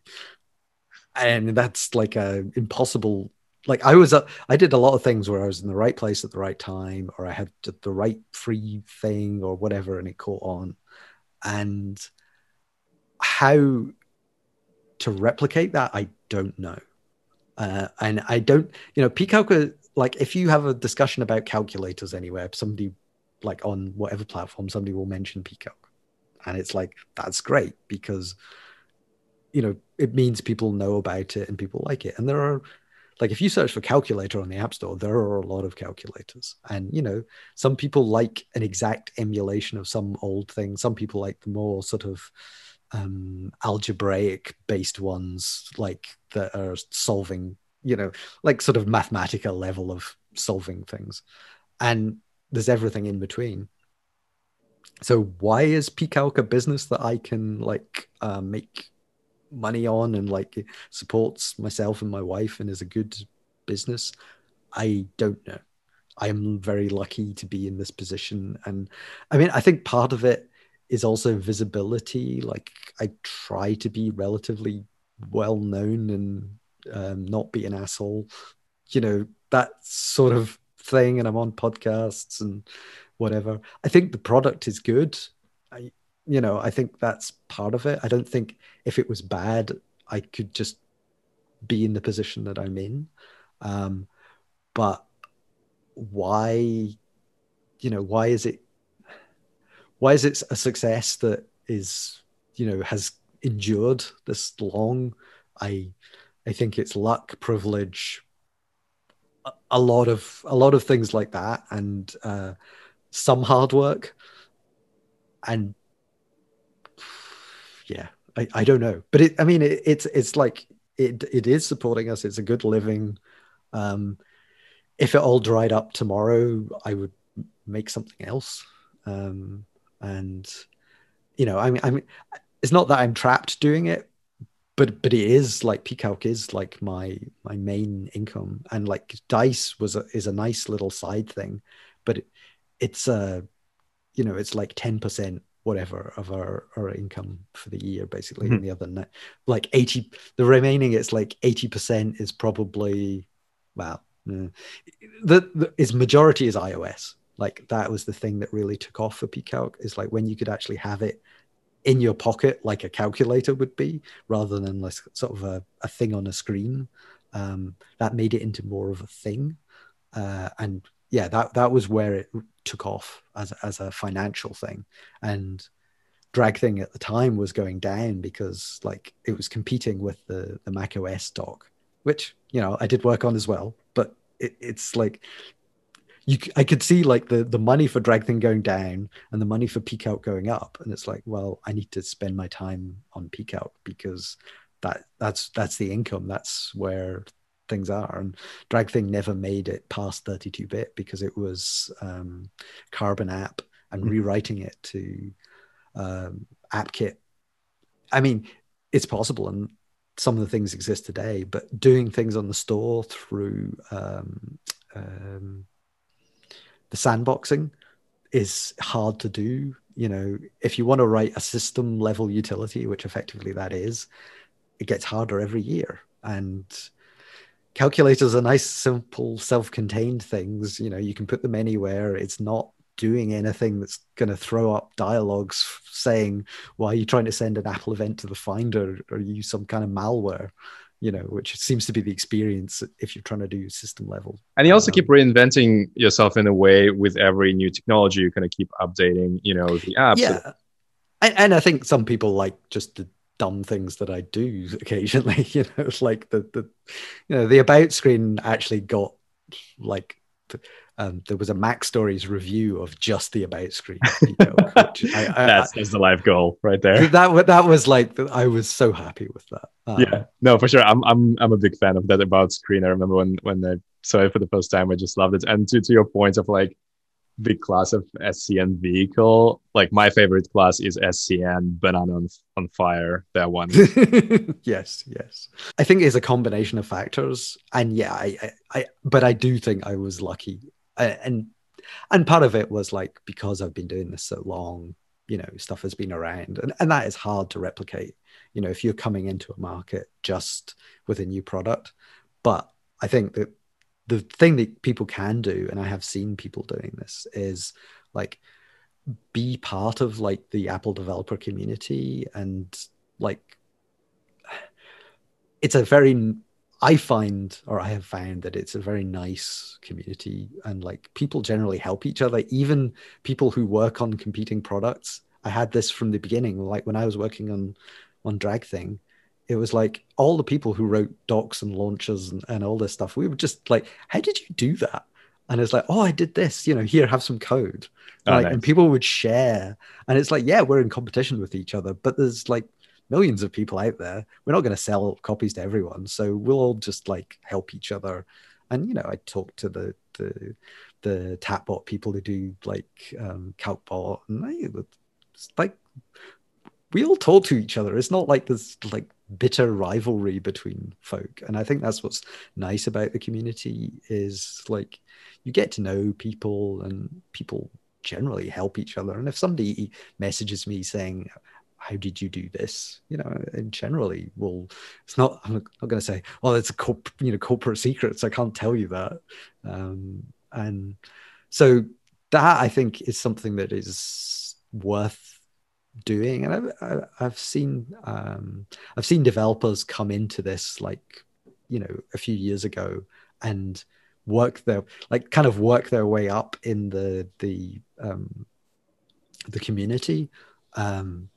And that's like a impossible like I was, I did a lot of things where I was in the right place at the right time, or I had the right free thing or whatever, and it caught on. And how to replicate that, I don't know. Uh, and I don't, you know, pCalc, like if you have a discussion about calculators anywhere, somebody like on whatever platform, somebody will mention PCalc. And it's like, that's great because, you know, it means people know about it and people like it. And there are, like if you search for calculator on the app store there are a lot of calculators and you know some people like an exact emulation of some old thing some people like the more sort of um, algebraic based ones like that are solving you know like sort of mathematical level of solving things. And there's everything in between. So why is pcalc a business that i can like uh, make money on and like supports myself and my wife and is a good business? I don't know. I'm very lucky to be in this position. And i mean i think part of it is also visibility. Like i try to be relatively well known and um, not be an asshole you know that sort of thing and i'm on podcasts and whatever i think the product is good I, you know, I think that's part of it. I don't think if it was bad, I could just be in the position that I'm in. Um, but why, you know, why is it, why is it a success that is, you know, has endured this long? I, I think it's luck, privilege, a, lot of a lot of things like that, and uh, some hard work, and yeah, I, I don't know, but it, I mean, it, it's it's like it it is supporting us. It's a good living. Um, if it all dried up tomorrow, I would make something else. Um, and you know, I mean, I mean, it's not that I'm trapped doing it, but but it is like pCalc is like my my main income, and like Dice was a, is a nice little side thing, but it, it's a you know it's like ten percent whatever of our, our income for the year basically mm-hmm. and the other like 80 the remaining it's like 80% is probably well the, the is majority is ios like that was the thing that really took off for pcalc is like when you could actually have it in your pocket like a calculator would be rather than like sort of a, a thing on a screen. Um, that made it into more of a thing. Uh, and yeah that that was where it took off as as a financial thing, and DragThing at the time was going down because like it was competing with the the Mac OS dock, which you know I did work on as well. But it, it's like you, I could see like the the money for DragThing going down and the money for PCalc going up, and it's like, well, I need to spend my time on PCalc because that that's that's the income. That's where things are. And DragThing never made it past 32 bit because it was um, Carbon app and mm-hmm. rewriting it to um, AppKit. I mean, it's possible, and some of the things exist today, but doing things on the store through um, um, the sandboxing is hard to do. You know, if you want to write a system level utility, which effectively that is, it gets harder every year. And calculators are nice, simple, self-contained things. You know, you can put them anywhere. It's not doing anything that's going to throw up dialogues saying, "Why are you trying to send an Apple event to the Finder or use some kind of malware?" You know, which seems to be the experience if you're trying to do system level. And you also um, keep reinventing yourself in a way with every new technology. You kind of keep updating, you know, the app. Yeah, and, and I think some people like just the dumb things that I do occasionally. You know, like the the you know the about screen actually got like um, there was a MacStories review of just the about screen. You know, I, I, that's, that's the life goal right there. That that was like I was so happy with that. Um, yeah, no, for sure. I'm I'm I'm a big fan of that about screen. I remember when when I saw it for the first time, I just loved it. And to to your point of like the class of SCN vehicle. Like my favorite class is SCN Banana on, on Fire. That one. yes, yes. I think it's a combination of factors, and yeah, I, I, I but I do think I was lucky, and and part of it was like because I've been doing this so long, you know, stuff has been around, and and that is hard to replicate. You know, if you're coming into a market just with a new product, but I think that the thing that people can do and i have seen people doing this is like be part of like the apple developer community and like it's a very i find or i have found that it's a very nice community and like people generally help each other. Even people who work on competing products i had this from the beginning like when i was working on on DragThing it was like all the people who wrote docs and launches and, and all this stuff we were just like how did you do that? And it's like oh i did this you know here have some code. Oh, like nice. and people would share. And it's like yeah we're in competition with each other but there's like millions of people out there. We're not going to sell copies to everyone. So we'll all just like help each other. And you know i talk to the the the tapbot people who do like um calcbot and they, it's like we all talk to each other. It's not like there's like bitter rivalry between folk. And i think that's what's nice about the community is like you get to know people and people generally help each other. And if somebody messages me saying how did you do this? You know and generally well it's not i'm not going to say oh it's a corp, you know corporate secrets. I can't tell you that. Um, and so that i think is something that is worth doing. And i've i've seen um, i've seen developers come into this like you know a few years ago and work their like kind of work their way up in the the um the community. Um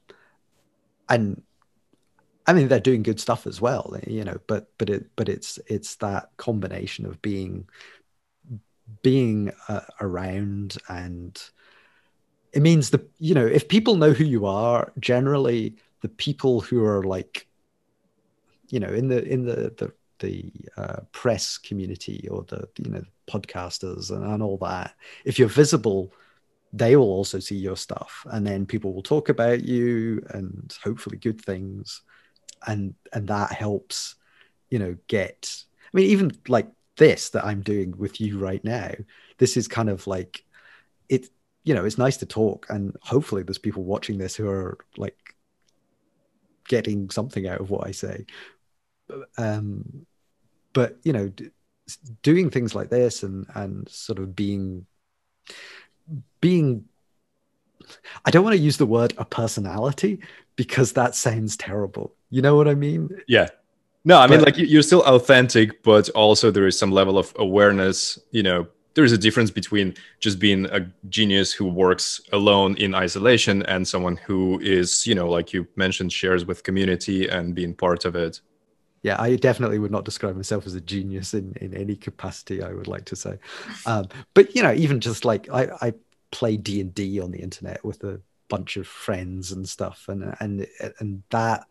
and i mean they're doing good stuff as well you know but but it but it's it's that combination of being being uh, around and it means the you know if people know who you are generally the people who are like you know in the in the the, the uh, press community or the you know podcasters and, and all that if you're visible they will also see your stuff and then people will talk about you and hopefully good things and and that helps you know get i mean even like this that i'm doing with you right now this is kind of like it you know, it's nice to talk, and hopefully, there's people watching this who are like getting something out of what I say. Um, but you know, d- doing things like this and and sort of being being I don't want to use the word a personality because that sounds terrible. You know what I mean? Yeah. No, I but, mean like you're still authentic, but also there is some level of awareness, you know, there's a difference between just being a genius who works alone in isolation and someone who is you know like you mentioned shares with community and being part of it yeah i definitely would not describe myself as a genius in in any capacity i would like to say um, but you know even just like i i play d&d on the internet with a bunch of friends and stuff and and and that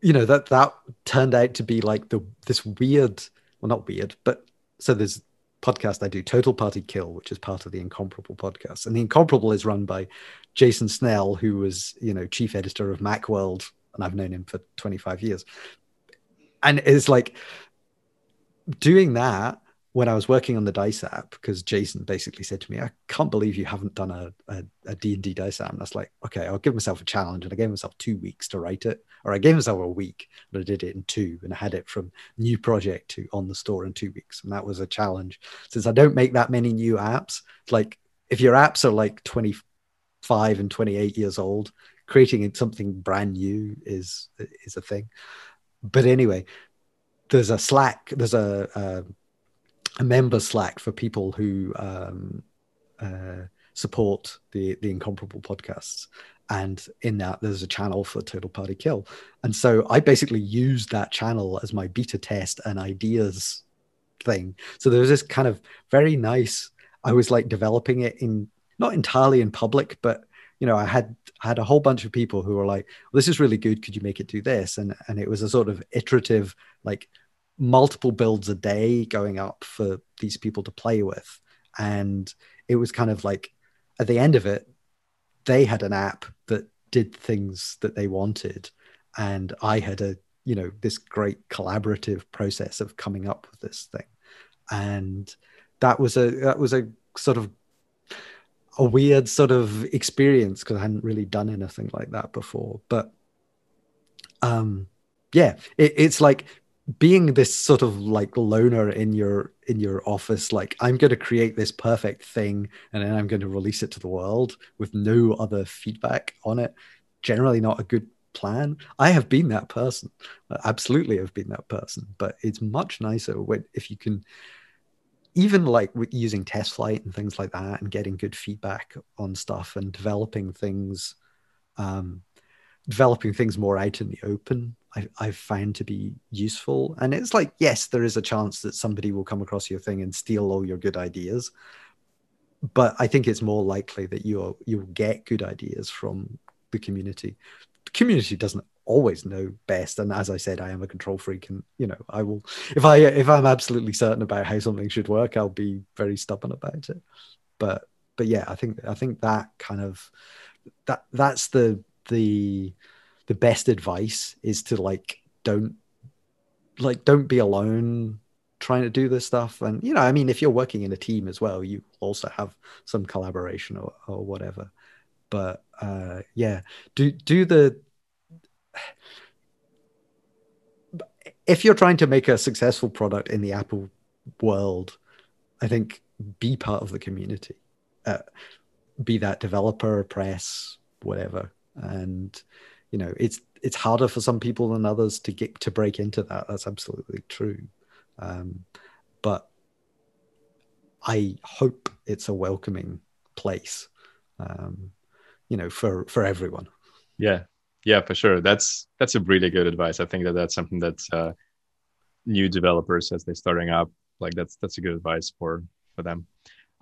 you know that that turned out to be like the this weird well not weird but so there's podcast I do, Total Party Kill, which is part of the Incomparable podcast. And the Incomparable is run by Jason Snell, who was, you know, chief editor of Macworld, and I've known him for 25 years. And it's like doing that when I was working on the dice app, because Jason basically said to me, I can't believe you haven't done a, a, a D&D dice app. And that's like, okay, I'll give myself a challenge. And I gave myself two weeks to write it, or I gave myself a week, and I did it in two. And I had it from new project to on the store in two weeks. And that was a challenge. Since I don't make that many new apps, like if your apps are like 25 and 28 years old, creating something brand new is is a thing. But anyway, there's a Slack, there's a, a a member Slack for people who um, uh, support the the incomparable podcasts. And in that there's a channel for total party kill. And so i basically used that channel as my beta test and ideas thing. So there was this kind of very nice i was like developing it in not entirely in public but you know i had had a whole bunch of people who were like this is really good could you make it do this and and it was a sort of iterative like multiple builds a day going up for these people to play with. And it was kind of like at the end of it, they had an app that did things that they wanted. And I had a, you know, this great collaborative process of coming up with this thing. And that was a that was a sort of a weird sort of experience because I hadn't really done anything like that before. But um yeah, it, it's like being this sort of like loner in your in your office like i'm going to create this perfect thing and then i'm going to release it to the world with no other feedback on it. Generally not a good plan. I have been that person. Absolutely have been that person but it's much nicer when if you can even like with using TestFlight and things like that and getting good feedback on stuff and developing things um, developing things more out in the open I, I've found to be useful. And it's like, yes, there is a chance that somebody will come across your thing and steal all your good ideas. But I think it's more likely that you'll you'll get good ideas from the community. The community doesn't always know best. And as I said, I am a control freak, and you know, I will if I if I'm absolutely certain about how something should work, I'll be very stubborn about it. But but yeah, I think I think that kind of that that's the the the best advice is to like don't like don't be alone trying to do this stuff and you know i mean if you're working in a team as well you also have some collaboration or, or whatever but uh yeah do do the if you're trying to make a successful product in the apple world i think be part of the community. Uh, be that developer press whatever. And you know it's it's harder for some people than others to get to break into that. That's absolutely true. Um, but i hope it's a welcoming place um, you know for for everyone. Yeah yeah for sure that's that's a really good advice i think that that's something that uh, new developers as they're starting up like that's that's a good advice for for them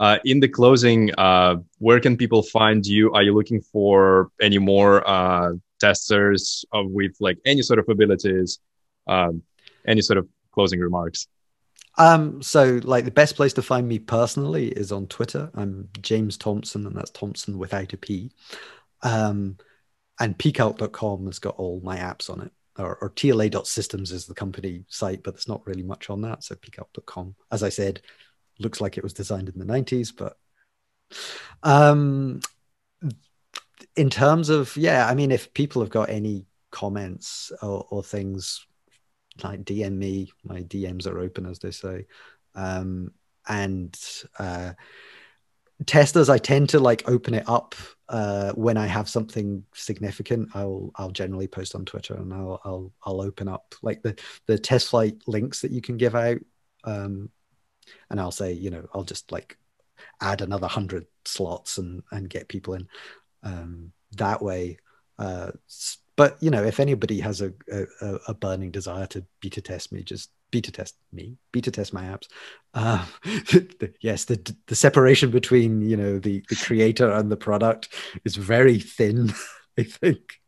uh, in the closing, uh, where can people find you? Are you looking for any more uh, testers of, with like any sort of abilities um, any sort of closing remarks um, so like the best place to find me personally is on Twitter. I'm James Thompson, and that's Thompson without a P. Um, and pcalc.com has got all my apps on it. Or, or tla.systems is the company site, but there's not really much on that. So pcalc.com, as I said, looks like it was designed in the 90s, but um, in terms of yeah i mean if people have got any comments or, or things like dm me my dms are open as they say um, and uh, testers i tend to like open it up uh, when i have something significant i'll i'll generally post on twitter and i'll i'll, I'll open up like the the TestFlight links that you can give out um, and I'll say, you know, I'll just like add another hundred slots and and get people in um, that way. Uh, but you know, if anybody has a, a, a burning desire to beta test me, just beta test me, beta test my apps. Uh, yes, the the separation between you know the the creator and the product is very thin. I think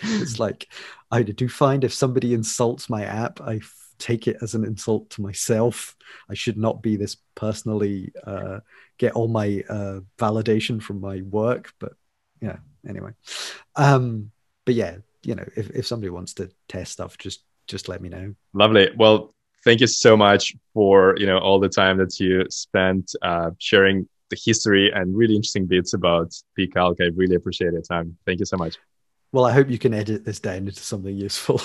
it's like I do find if somebody insults my app, I take it as an insult to myself. I should not be this personally uh, get all my uh, validation from my work. But yeah, anyway. Um, but yeah, you know, if, if somebody wants to test stuff, just just let me know. Lovely. Well, thank you so much for you know all the time that you spent uh, sharing the history and really interesting bits about pcalc. I really appreciate your time. Thank you so much. Well, I hope you can edit this down into something useful.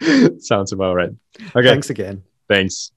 Sounds about right. Okay. Thanks again. Thanks.